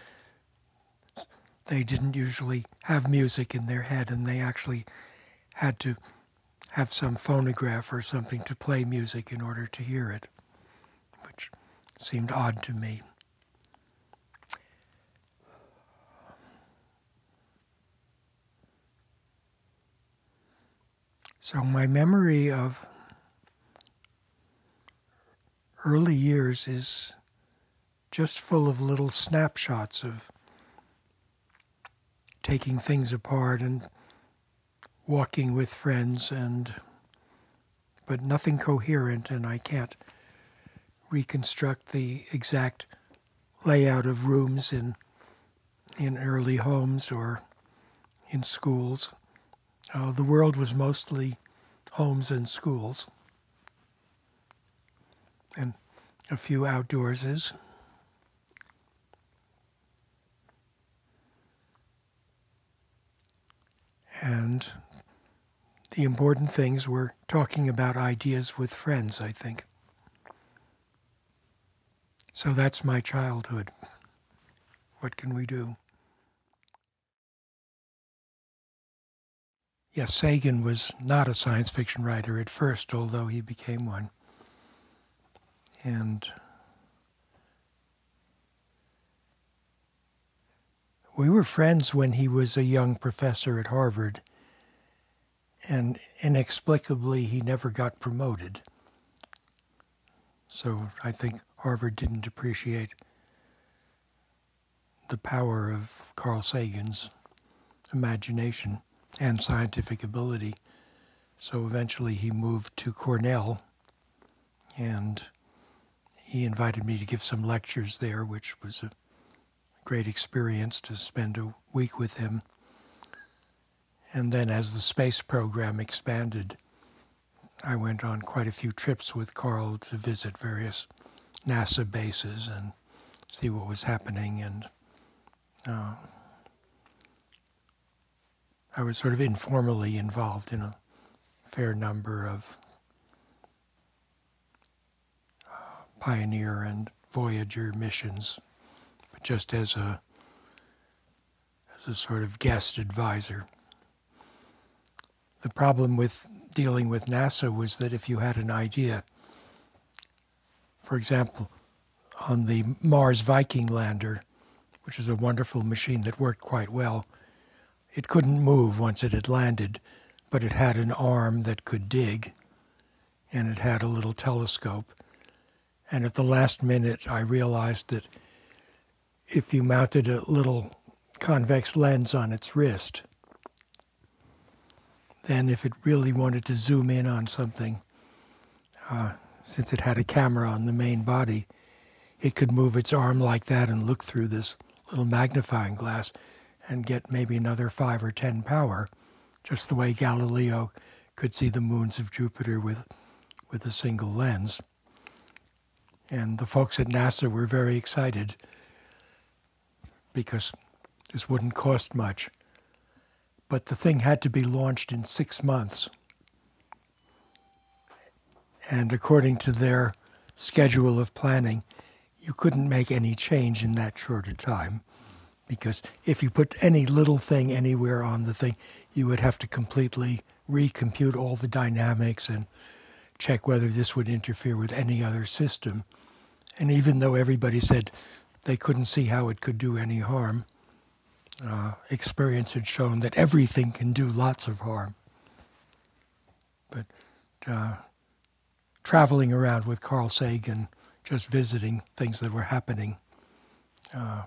they didn't usually have music in their head and they actually had to have some phonograph or something to play music in order to hear it, which seemed odd to me. So, my memory of early years is just full of little snapshots of taking things apart and walking with friends and but nothing coherent and I can't reconstruct the exact layout of rooms in in early homes or in schools. Uh, the world was mostly homes and schools, and a few outdoorses. And the important things were talking about ideas with friends, I think. So that's my childhood. What can we do? Yes, Sagan was not a science fiction writer at first, although he became one. And we were friends when he was a young professor at Harvard, and inexplicably, he never got promoted. So I think Harvard didn't appreciate the power of Carl Sagan's imagination and scientific ability. So eventually he moved to Cornell and he invited me to give some lectures there, which was a great experience to spend a week with him. And then as the space program expanded, I went on quite a few trips with Carl to visit various NASA bases and see what was happening and uh, I was sort of informally involved in a fair number of uh, Pioneer and Voyager missions, but just as a as a sort of guest advisor. The problem with dealing with NASA was that if you had an idea, for example, on the Mars Viking lander, which is a wonderful machine that worked quite well, it couldn't move once it had landed, but it had an arm that could dig, and it had a little telescope. And at the last minute, I realized that if you mounted a little convex lens on its wrist, then if it really wanted to zoom in on something, uh, since it had a camera on the main body, it could move its arm like that and look through this little magnifying glass and get maybe another five or ten power, just the way Galileo could see the moons of Jupiter with, with a single lens. And the folks at NASA were very excited because this wouldn't cost much. But the thing had to be launched in six months. And according to their schedule of planning, you couldn't make any change in that short a time because if you put any little thing anywhere on the thing, you would have to completely recompute all the dynamics and check whether this would interfere with any other system. And even though everybody said they couldn't see how it could do any harm. Uh, experience had shown that everything can do lots of harm. But uh, traveling around with Carl Sagan, just visiting things that were happening, uh,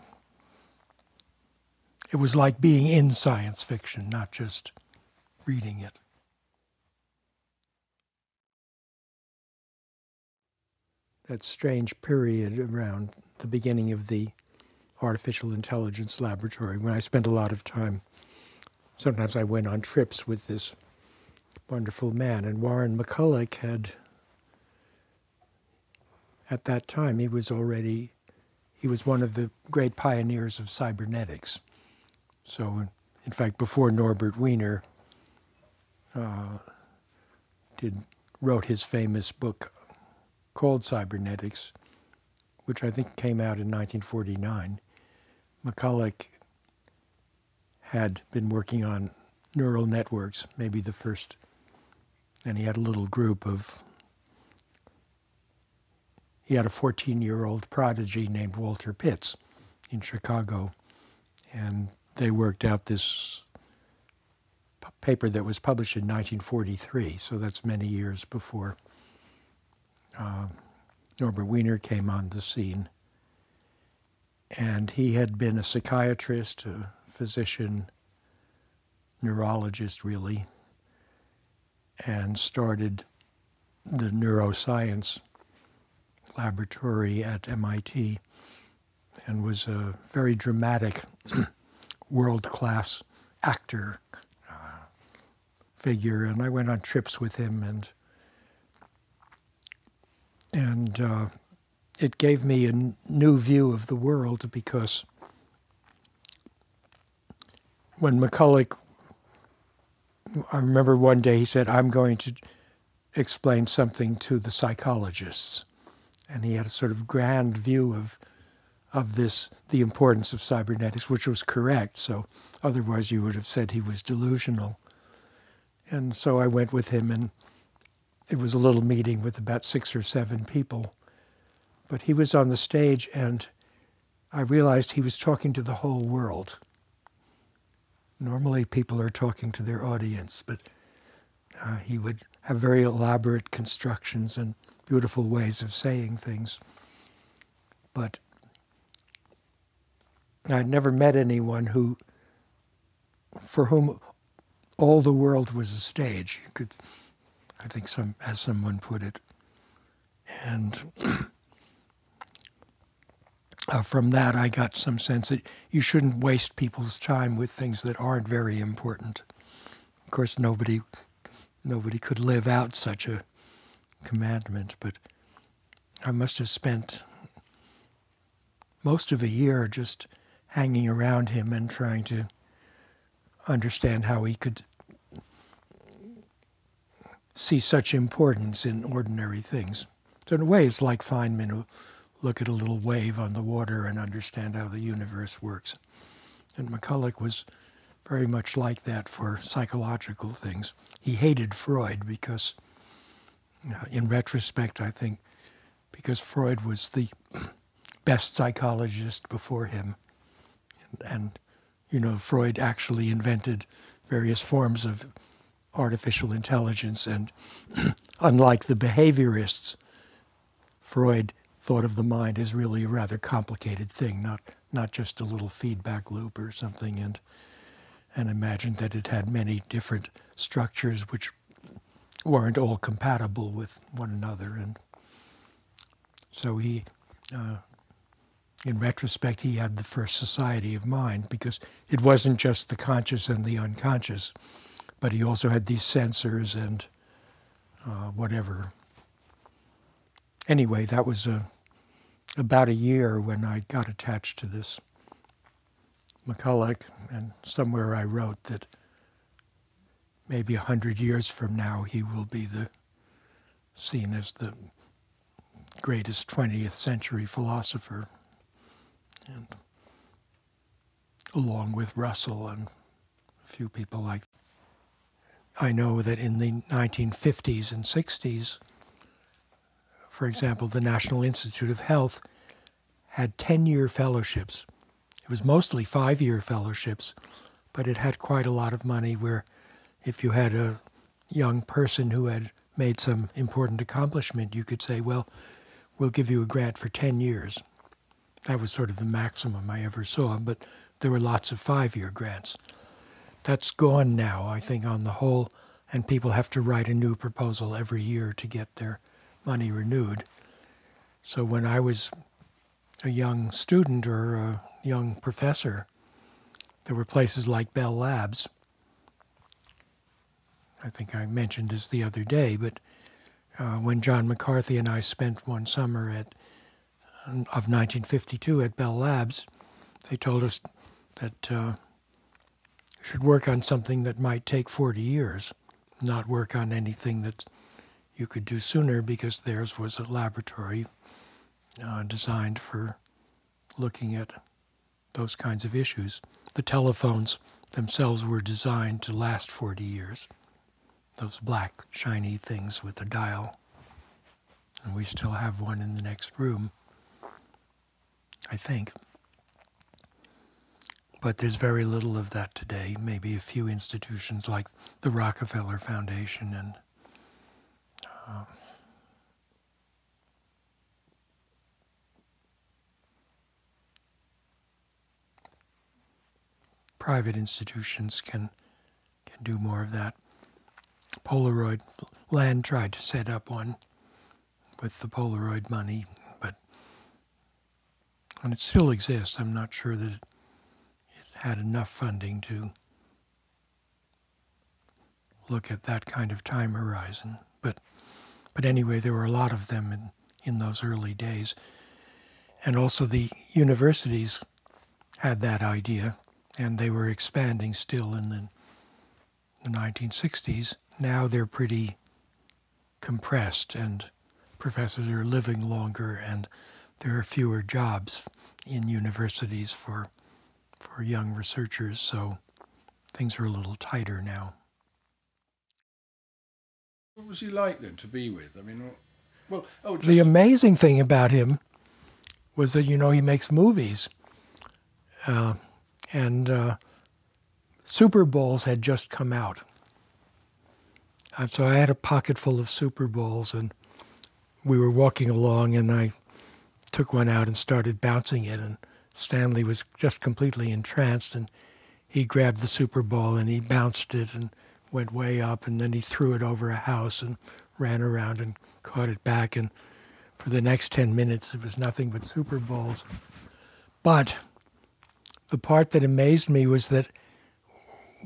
it was like being in science fiction, not just reading it. That strange period around the beginning of the artificial intelligence laboratory when I spent a lot of time. Sometimes I went on trips with this wonderful man, and Warren McCulloch had, at that time, he was already, he was one of the great pioneers of cybernetics. So, in fact, before Norbert Wiener uh, did wrote his famous book called Cybernetics, which I think came out in 1949, McCulloch had been working on neural networks, maybe the first, and he had a little group of. He had a 14 year old prodigy named Walter Pitts in Chicago, and they worked out this paper that was published in 1943, so that's many years before uh, Norbert Wiener came on the scene. And he had been a psychiatrist, a physician, neurologist, really, and started the neuroscience laboratory at MIT and was a very dramatic world class actor uh, figure, and I went on trips with him, and and uh, it gave me a new view of the world because when McCulloch, I remember one day he said, "I'm going to explain something to the psychologists," and he had a sort of grand view of of this, the importance of cybernetics, which was correct. So otherwise, you would have said he was delusional. And so I went with him, and it was a little meeting with about six or seven people. But he was on the stage, and I realized he was talking to the whole world. Normally, people are talking to their audience, but uh, he would have very elaborate constructions and beautiful ways of saying things. But I'd never met anyone who, for whom all the world was a stage. You could, I think, some as someone put it, and uh, from that I got some sense that you shouldn't waste people's time with things that aren't very important. Of course, nobody, nobody could live out such a commandment, but I must have spent most of a year just hanging around him and trying to understand how he could see such importance in ordinary things. So in a way, it's like Feynman who look at a little wave on the water and understand how the universe works. And McCulloch was very much like that for psychological things. He hated Freud because, uh, in retrospect, I think, because Freud was the best psychologist before him and you know Freud actually invented various forms of artificial intelligence, and unlike the behaviorists, Freud thought of the mind is really a rather complicated thing, not not just a little feedback loop or something, and and imagined that it had many different structures which weren't all compatible with one another, and so he uh, in retrospect, he had the first society of mind because it wasn't just the conscious and the unconscious, but he also had these censors and uh, whatever. Anyway, that was a, about a year when I got attached to this McCulloch, and somewhere I wrote that maybe a hundred years from now he will be the seen as the greatest 20th century philosopher. And along with Russell and a few people like I know that in the 1950s and 60s, for example, the National Institute of Health had 10 year fellowships. It was mostly five year fellowships, but it had quite a lot of money where if you had a young person who had made some important accomplishment, you could say, well, we'll give you a grant for 10 years. That was sort of the maximum I ever saw, but there were lots of five year grants. That's gone now, I think, on the whole, and people have to write a new proposal every year to get their money renewed. So when I was a young student or a young professor, there were places like Bell Labs. I think I mentioned this the other day, but uh, when John McCarthy and I spent one summer at of 1952 at Bell Labs, they told us that uh, we should work on something that might take 40 years, not work on anything that you could do sooner because theirs was a laboratory uh, designed for looking at those kinds of issues. The telephones themselves were designed to last 40 years, those black, shiny things with a dial. And we still have one in the next room, I think. But there's very little of that today. Maybe a few institutions like the Rockefeller Foundation and private institutions can can do more of that. Polaroid Land tried to set up one with the Polaroid money, but and it still exists. I'm not sure that it, it had enough funding to look at that kind of time horizon. But anyway, there were a lot of them in, in those early days. And also the universities had that idea and they were expanding still in the, the 1960s. Now they're pretty compressed, and professors are living longer, and there are fewer jobs in universities for for young researchers. So things are a little tighter now. What was he like then to be with? I mean, well, oh, the amazing thing about him was that you know he makes movies. Uh, and uh, Super Balls had just come out. And so I had a pocket full of Super Balls, and we were walking along, and I took one out and started bouncing it, and Stanley was just completely entranced, and he grabbed the Super Ball and he bounced it and went way up, and then he threw it over a house and ran around and caught it back, and for the next 10 minutes it was nothing but Super Balls. But the part that amazed me was that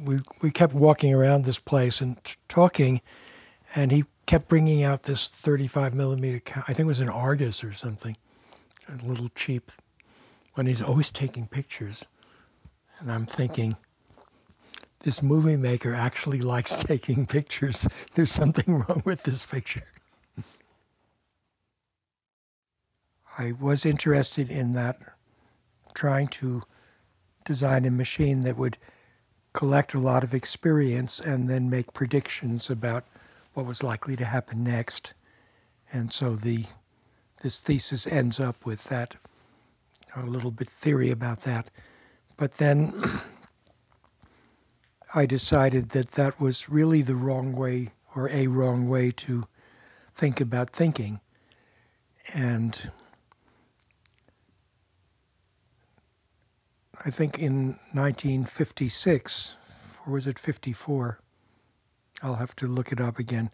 we we kept walking around this place and t- talking, and he kept bringing out this 35 millimeter. I think it was an Argus or something, a little cheap. When he's always taking pictures, and I'm thinking, this movie maker actually likes taking pictures. There's something wrong with this picture. I was interested in that, trying to design a machine that would collect a lot of experience and then make predictions about what was likely to happen next. And so the this thesis ends up with that a little bit theory about that. But then I decided that that was really the wrong way or a wrong way to think about thinking. And I think in 1956, or was it 54? I'll have to look it up again.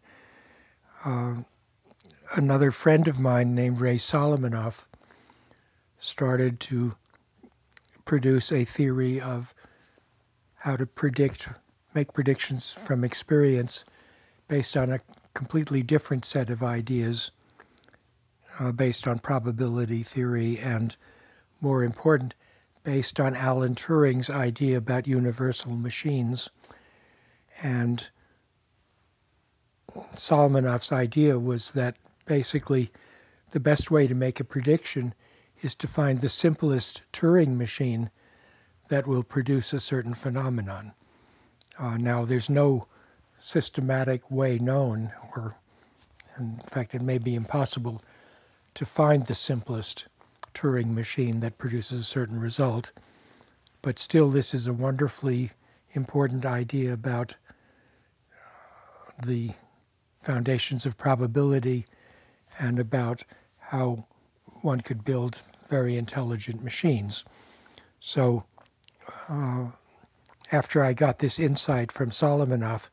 Uh, another friend of mine named Ray Solomonoff started to produce a theory of how to predict, make predictions from experience based on a completely different set of ideas, uh, based on probability theory, and more important, based on Alan Turing's idea about universal machines. And Solomonoff's idea was that basically the best way to make a prediction is to find the simplest Turing machine that will produce a certain phenomenon. Uh, now, there's no systematic way known, or in fact, it may be impossible to find the simplest Turing machine that produces a certain result. But still, this is a wonderfully important idea about the foundations of probability and about how one could build very intelligent machines. So, uh, after I got this insight from Solomonoff,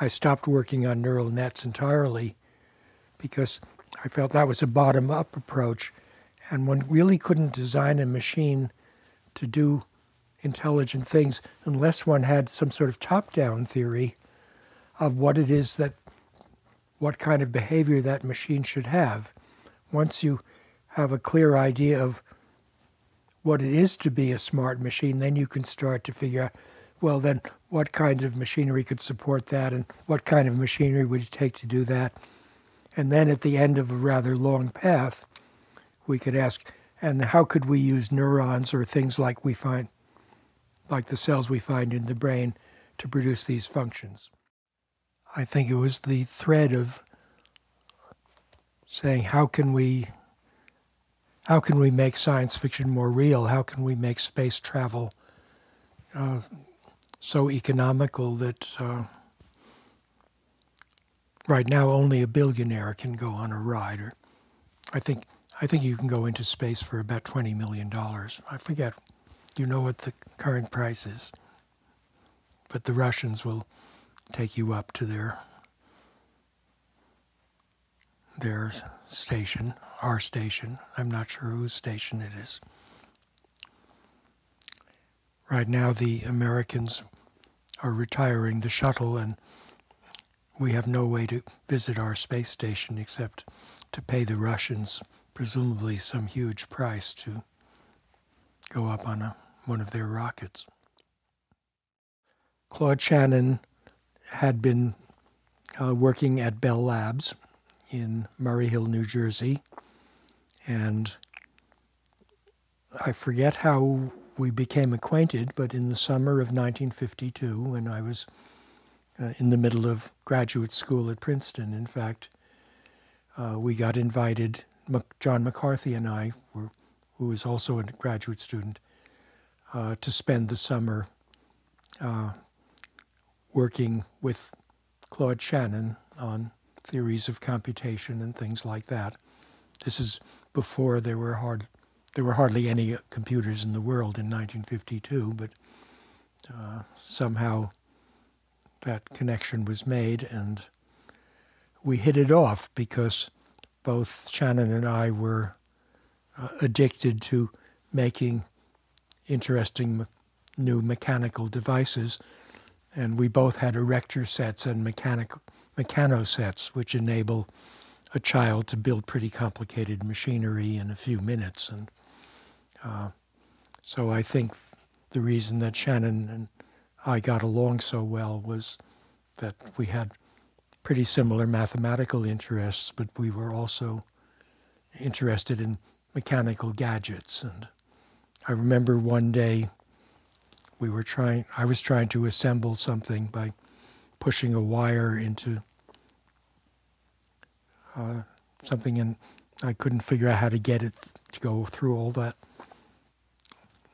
I stopped working on neural nets entirely because I felt that was a bottom up approach. And one really couldn't design a machine to do intelligent things unless one had some sort of top down theory of what it is that, what kind of behavior that machine should have. Once you have a clear idea of what it is to be a smart machine, then you can start to figure out, well, then what kinds of machinery could support that and what kind of machinery would it take to do that. And then at the end of a rather long path, we could ask, and how could we use neurons or things like we find, like the cells we find in the brain, to produce these functions? I think it was the thread of saying, how can we how can we make science fiction more real? How can we make space travel uh, so economical that uh, right now only a billionaire can go on a ride? Or I think I think you can go into space for about twenty million dollars. I forget. You know what the current price is, but the Russians will take you up to their their station, our station. I'm not sure whose station it is. Right now, the Americans are retiring the shuttle, and we have no way to visit our space station except to pay the Russians, presumably some huge price, to go up on a, one of their rockets. Claude Shannon had been uh, working at Bell Labs in Murray Hill, New Jersey. And I forget how we became acquainted, but in the summer of 1952, when I was uh, in the middle of graduate school at Princeton, in fact, uh, we got invited, John McCarthy and I, were, who was also a graduate student, uh, to spend the summer uh, working with Claude Shannon on theories of computation and things like that. This is before there were hard, there were hardly any computers in the world in 1952, but uh, somehow that connection was made, and we hit it off because both Shannon and I were uh, addicted to making interesting new mechanical devices, and we both had erector sets and mechanical Meccano sets, which enable a child to build pretty complicated machinery in a few minutes. And uh, so I think the reason that Shannon and I got along so well was that we had pretty similar mathematical interests, but we were also interested in mechanical gadgets. And I remember one day we were trying, I was trying to assemble something by pushing a wire into uh, something, and I couldn't figure out how to get it to go through all that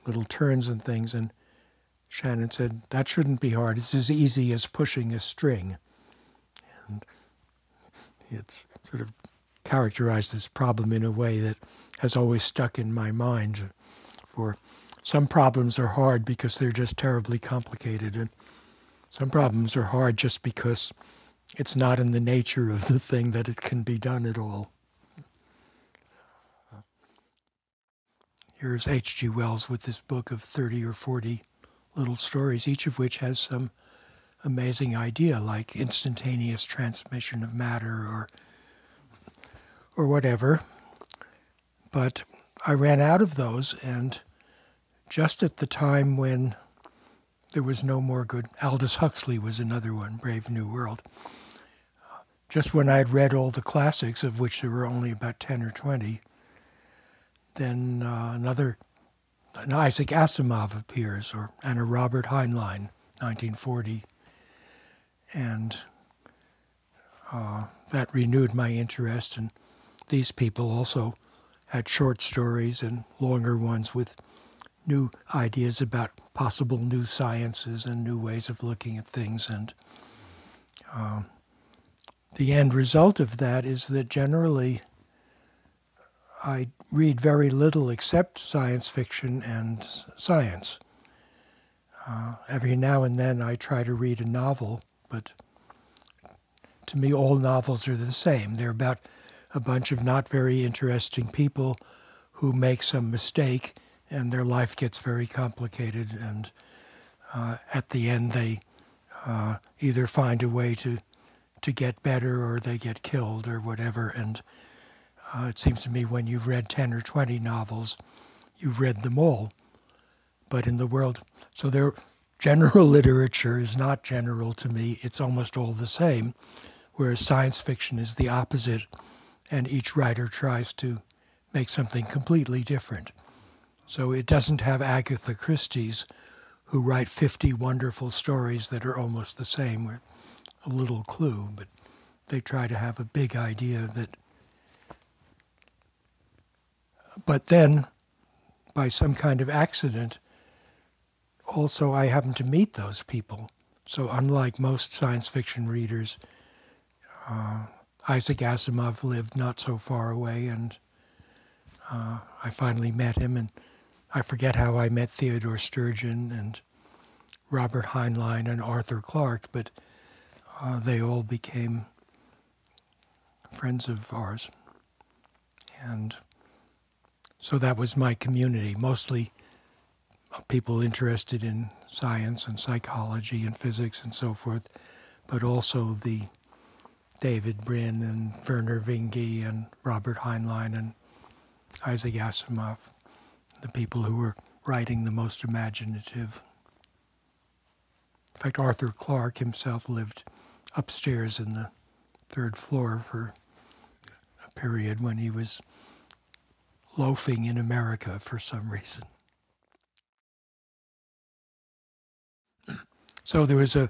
little turns and things. And Shannon said, That shouldn't be hard. It's as easy as pushing a string. And it's sort of characterized this problem in a way that has always stuck in my mind. For some problems are hard because they're just terribly complicated, and some problems are hard just because it's not in the nature of the thing that it can be done at all. Here's H.G. Wells with this book of 30 or 40 little stories, each of which has some amazing idea, like instantaneous transmission of matter or or whatever. But I ran out of those, and just at the time when there was no more good, Aldous Huxley was another one, Brave New World just when I'd read all the classics, of which there were only about 10 or 20, then uh, another, an Isaac Asimov appears, or and a Robert Heinlein, 1940. And uh, that renewed my interest. And these people also had short stories and longer ones with new ideas about possible new sciences and new ways of looking at things. And uh, the end result of that is that generally I read very little except science fiction and science. Uh, every now and then I try to read a novel, but to me, all novels are the same. They're about a bunch of not very interesting people who make some mistake and their life gets very complicated. And uh, at the end, they uh, either find a way to, to get better or they get killed or whatever. And uh, it seems to me when you've read 10 or 20 novels, you've read them all. But in the world, so their general literature is not general to me, it's almost all the same, whereas science fiction is the opposite, and each writer tries to make something completely different. So it doesn't have Agatha Christie's, who write 50 wonderful stories that are almost the same a little clue, but they try to have a big idea that but then, by some kind of accident, also I happened to meet those people. So, unlike most science fiction readers, uh, Isaac Asimov lived not so far away, and uh, I finally met him. And I forget how I met Theodore Sturgeon and Robert Heinlein and Arthur Clarke, but uh, they all became friends of ours. And so that was my community, mostly people interested in science and psychology and physics and so forth, but also the David Brin and Vernor Vinge and Robert Heinlein and Isaac Asimov, the people who were writing the most imaginative. In fact, Arthur Clarke himself lived upstairs in the third floor for a period when he was loafing in America for some reason. So there was a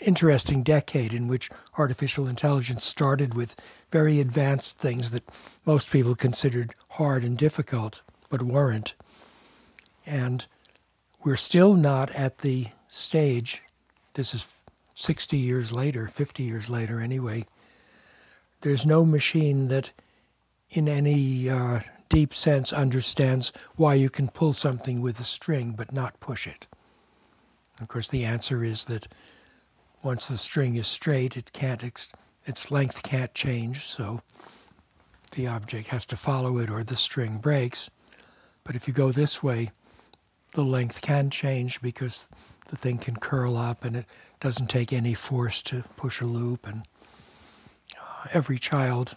interesting decade in which artificial intelligence started with very advanced things that most people considered hard and difficult, but weren't. And we're still not at the stage, this is 60 years later, 50 years later anyway, there's no machine that in any uh, deep sense understands why you can pull something with a string but not push it. Of course, the answer is that once the string is straight, it can't its length can't change, so the object has to follow it or the string breaks. But if you go this way, the length can change because the thing can curl up and it doesn't take any force to push a loop. And uh, every child,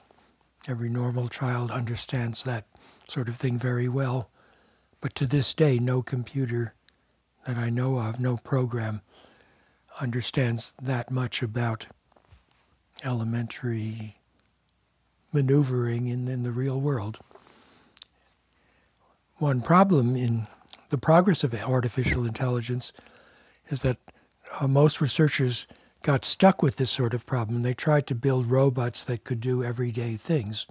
every normal child understands that sort of thing very well. But to this day, no computer that I know of, no program, understands that much about elementary maneuvering in, in the real world. One problem in the progress of artificial intelligence is that uh, most researchers got stuck with this sort of problem. They tried to build robots that could do everyday things.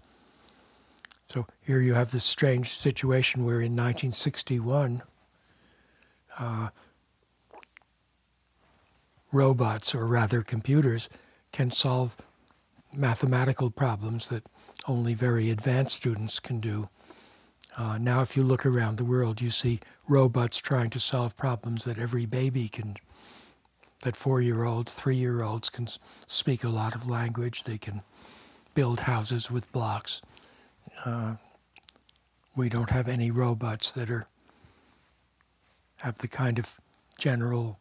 So here you have this strange situation where in 1961, uh, robots, or rather computers, can solve mathematical problems that only very advanced students can do. Uh, now, if you look around the world, you see robots trying to solve problems that every baby can, that four year olds, three year olds can speak a lot of language, they can build houses with blocks. Uh, we don't have any robots that are have the kind of general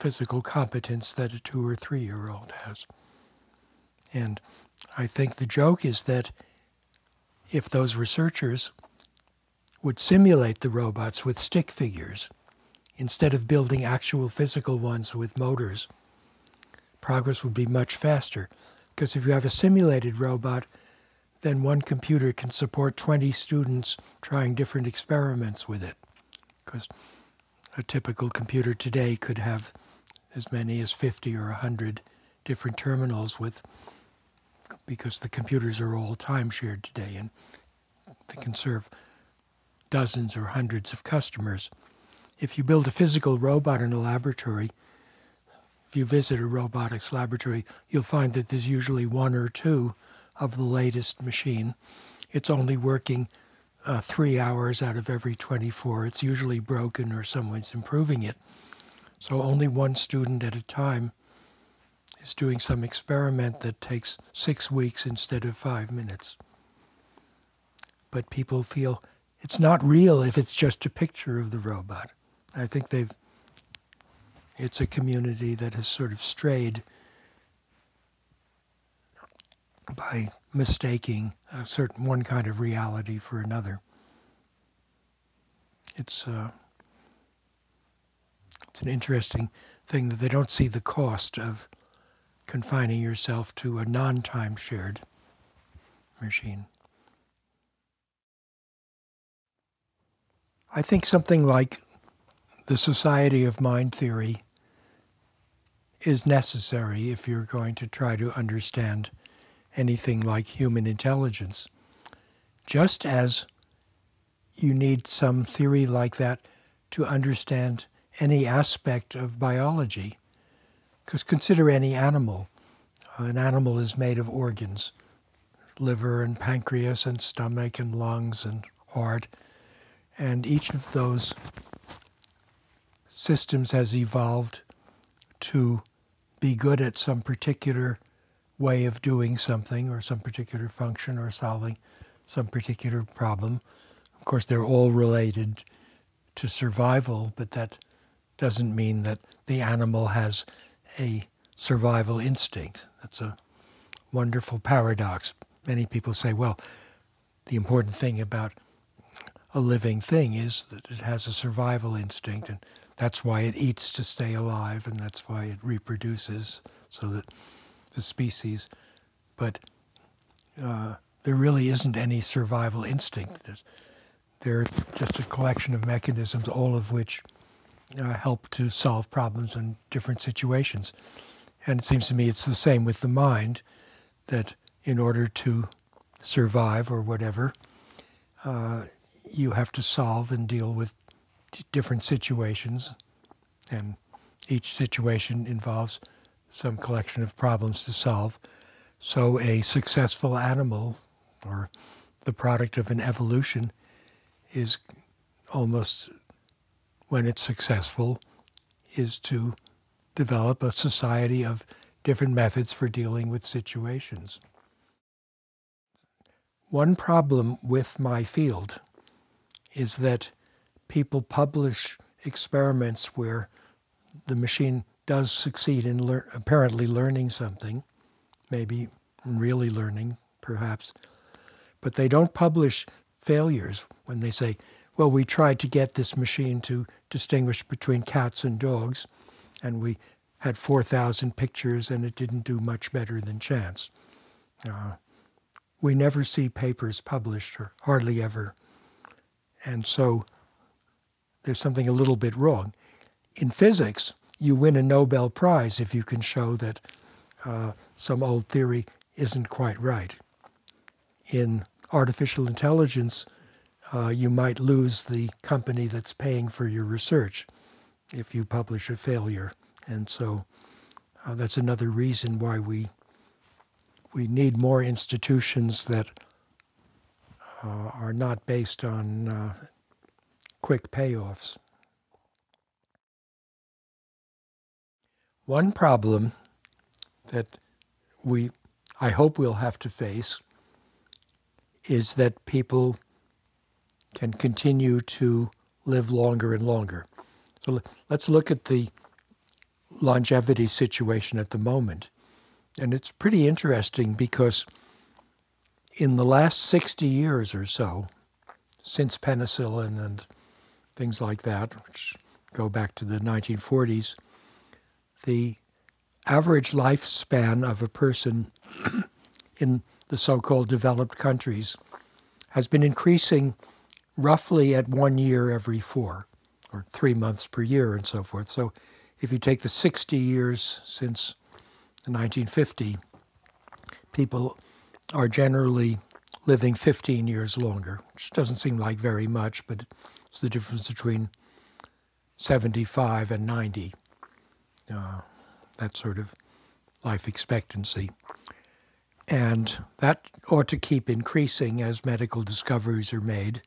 physical competence that a two or three year old has. And I think the joke is that if those researchers would simulate the robots with stick figures instead of building actual physical ones with motors, progress would be much faster. Because if you have a simulated robot, then one computer can support 20 students trying different experiments with it. Because a typical computer today could have as many as 50 or 100 different terminals with because the computers are all time shared today and they can serve dozens or hundreds of customers. If you build a physical robot in a laboratory, if you visit a robotics laboratory, you'll find that there's usually one or two of the latest machine. It's only working uh, three hours out of every 24. It's usually broken or someone's improving it. So only one student at a time is doing some experiment that takes six weeks instead of five minutes. But people feel it's not real if it's just a picture of the robot. I think they've it's a community that has sort of strayed by mistaking a certain one kind of reality for another. It's uh, it's an interesting thing that they don't see the cost of confining yourself to a non-time shared machine. I think something like the Society of Mind Theory is necessary if you're going to try to understand anything like human intelligence. Just as you need some theory like that to understand any aspect of biology. Because consider any animal. An animal is made of organs liver and pancreas and stomach and lungs and heart. And each of those systems has evolved to be good at some particular way of doing something or some particular function or solving some particular problem. Of course, they're all related to survival, but that doesn't mean that the animal has a survival instinct. That's a wonderful paradox. Many people say, well, the important thing about a living thing is that it has a survival instinct, and that's why it eats to stay alive, and that's why it reproduces, so that the species. But uh, there really isn't any survival instinct. There's, they're just a collection of mechanisms, all of which uh, help to solve problems in different situations. And it seems to me it's the same with the mind, that in order to survive or whatever, uh, you have to solve and deal with different situations, and each situation involves some collection of problems to solve. So, a successful animal, or the product of an evolution, is almost, when it's successful, is to develop a society of different methods for dealing with situations. One problem with my field is that people publish experiments where the machine does succeed in lear- apparently learning something, maybe really learning, perhaps, but they don't publish failures when they say, well, we tried to get this machine to distinguish between cats and dogs, and we had 4,000 pictures and it didn't do much better than chance. Uh, we never see papers published, or hardly ever. And so there's something a little bit wrong. In physics, you win a Nobel Prize if you can show that uh, some old theory isn't quite right. In artificial intelligence, uh, you might lose the company that's paying for your research if you publish a failure. And so uh, that's another reason why we we need more institutions that uh, are not based on uh, quick payoffs. One problem that we, I hope we'll have to face is that people can continue to live longer and longer. So let's look at the longevity situation at the moment. And it's pretty interesting because in the last 60 years or so, since penicillin and things like that, which go back to the 1940s, the average lifespan of a person in the so called developed countries has been increasing roughly at one year every four, or three months per year, and so forth. So if you take the 60 years since 1950, people are generally living 15 years longer, which doesn't seem like very much, but it's the difference between 75 and 90. Uh, that sort of life expectancy. And that ought to keep increasing as medical discoveries are made.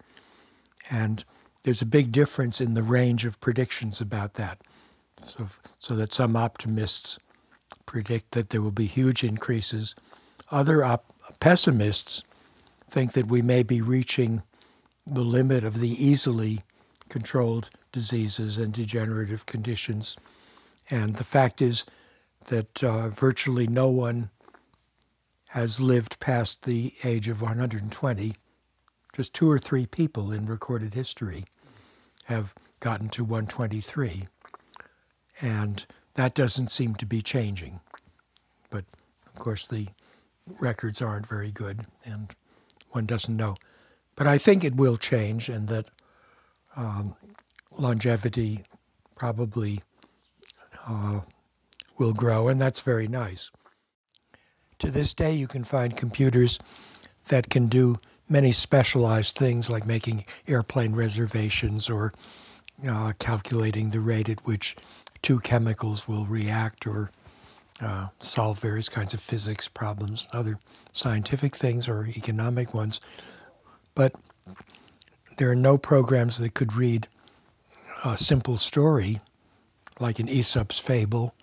And there's a big difference in the range of predictions about that. So, so that some optimists predict that there will be huge increases. Other pessimists think that we may be reaching the limit of the easily controlled diseases and degenerative conditions. And the fact is that uh, virtually no one has lived past the age of 120. Just two or three people in recorded history have gotten to 123. And that doesn't seem to be changing. But of course, the records aren't very good, and one doesn't know. But I think it will change, and that um, longevity probably uh, will grow, and that's very nice. To this day, you can find computers that can do many specialized things like making airplane reservations or uh, calculating the rate at which two chemicals will react or uh, solve various kinds of physics problems, other scientific things or economic ones. But there are no programs that could read a simple story like an Aesop's fable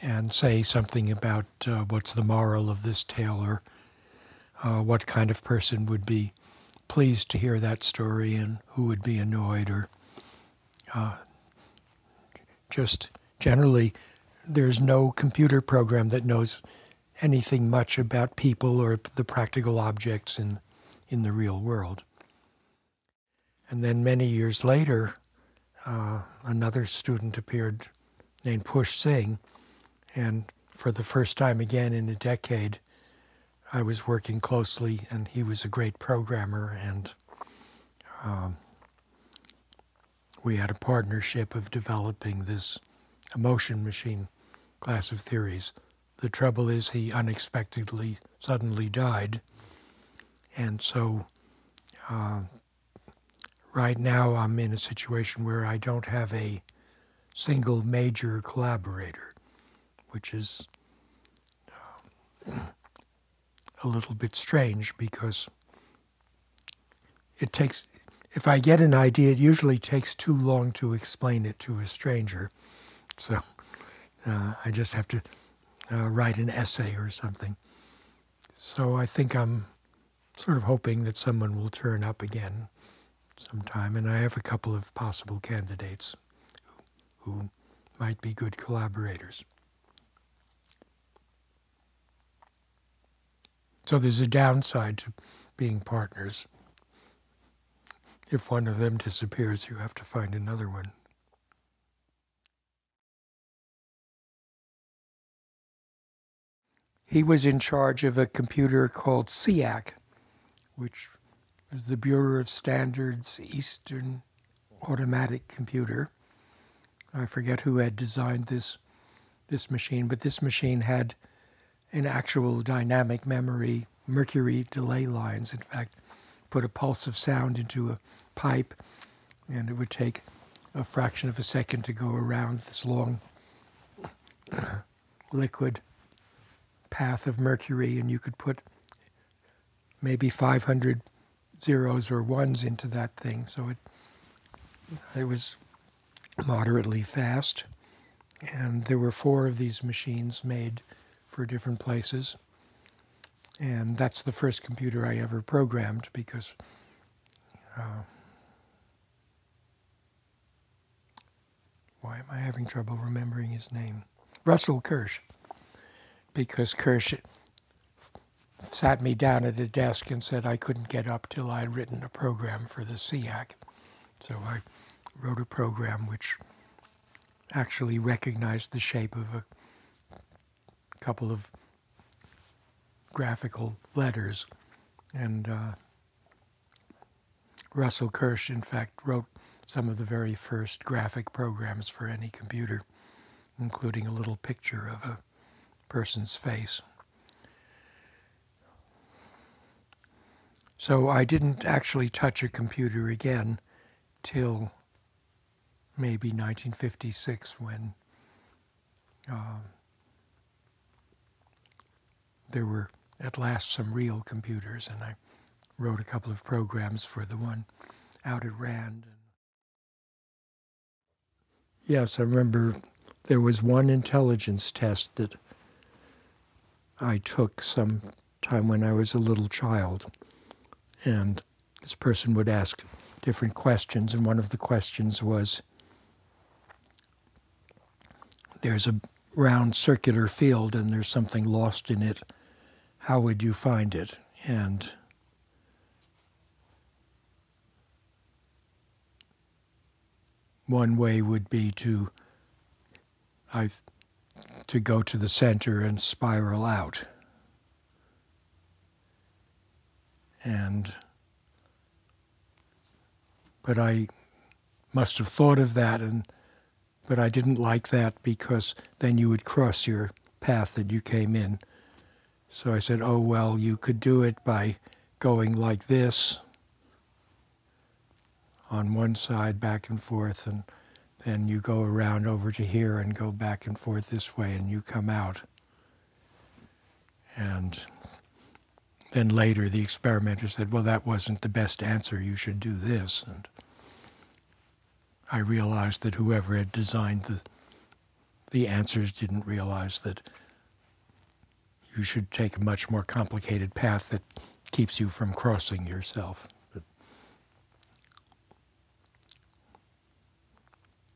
and say something about uh, what's the moral of this tale or uh, what kind of person would be pleased to hear that story and who would be annoyed or uh, just generally there's no computer program that knows anything much about people or the practical objects in, in the real world. And then many years later, uh, another student appeared named Push Singh, and for the first time again in a decade, I was working closely, and he was a great programmer, and um, we had a partnership of developing this emotion machine class of theories. The trouble is, he unexpectedly, suddenly died. And so, uh, right now, I'm in a situation where I don't have a single major collaborator, which is uh, a little bit strange because it takes, if I get an idea, it usually takes too long to explain it to a stranger. So uh, I just have to uh, write an essay or something. So I think I'm sort of hoping that someone will turn up again sometime, and I have a couple of possible candidates who, might be good collaborators. So there's a downside to being partners. If one of them disappears, you have to find another one. He was in charge of a computer called SEAC, which was the Bureau of Standards Eastern Automatic Computer. I forget who had designed this this machine, but this machine had an actual dynamic memory, mercury delay lines. In fact, put a pulse of sound into a pipe, and it would take a fraction of a second to go around this long liquid path of Mercury, and you could put maybe 500 zeros or ones into that thing. So it it was moderately fast, and there were four of these machines made for different places. And that's the first computer I ever programmed because uh, why am I having trouble remembering his name? Russell Kirsch because Kirsch sat me down at a desk and said I couldn't get up till I'd written a program for the SEAC. So I wrote a program which actually recognized the shape of a couple of graphical letters. And uh, Russell Kirsch, in fact, wrote some of the very first graphic programs for any computer, including a little picture of a person's face. So I didn't actually touch a computer again till maybe 1956 when um, there were at last some real computers, and I wrote a couple of programs for the one out at Rand. Yes, I remember there was one intelligence test that I took some time when I was a little child. And this person would ask different questions, and one of the questions was there's a round circular field and there's something lost in it. How would you find it? And one way would be to I to go to the center and spiral out. And but I must have thought of that and but I didn't like that because then you would cross your path that you came in. So I said, "Oh well, you could do it by going like this on one side back and forth and then you go around over to here and go back and forth this way and you come out. And then later the experimenter said, well, that wasn't the best answer. You should do this. And I realized that whoever had designed the, the answers didn't realize that you should take a much more complicated path that keeps you from crossing yourself.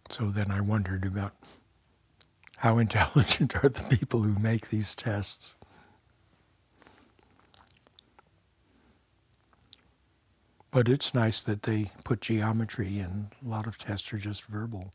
So then I wondered about how intelligent are the people who make these tests. But it's nice that they put geometry in. A lot of tests are just verbal.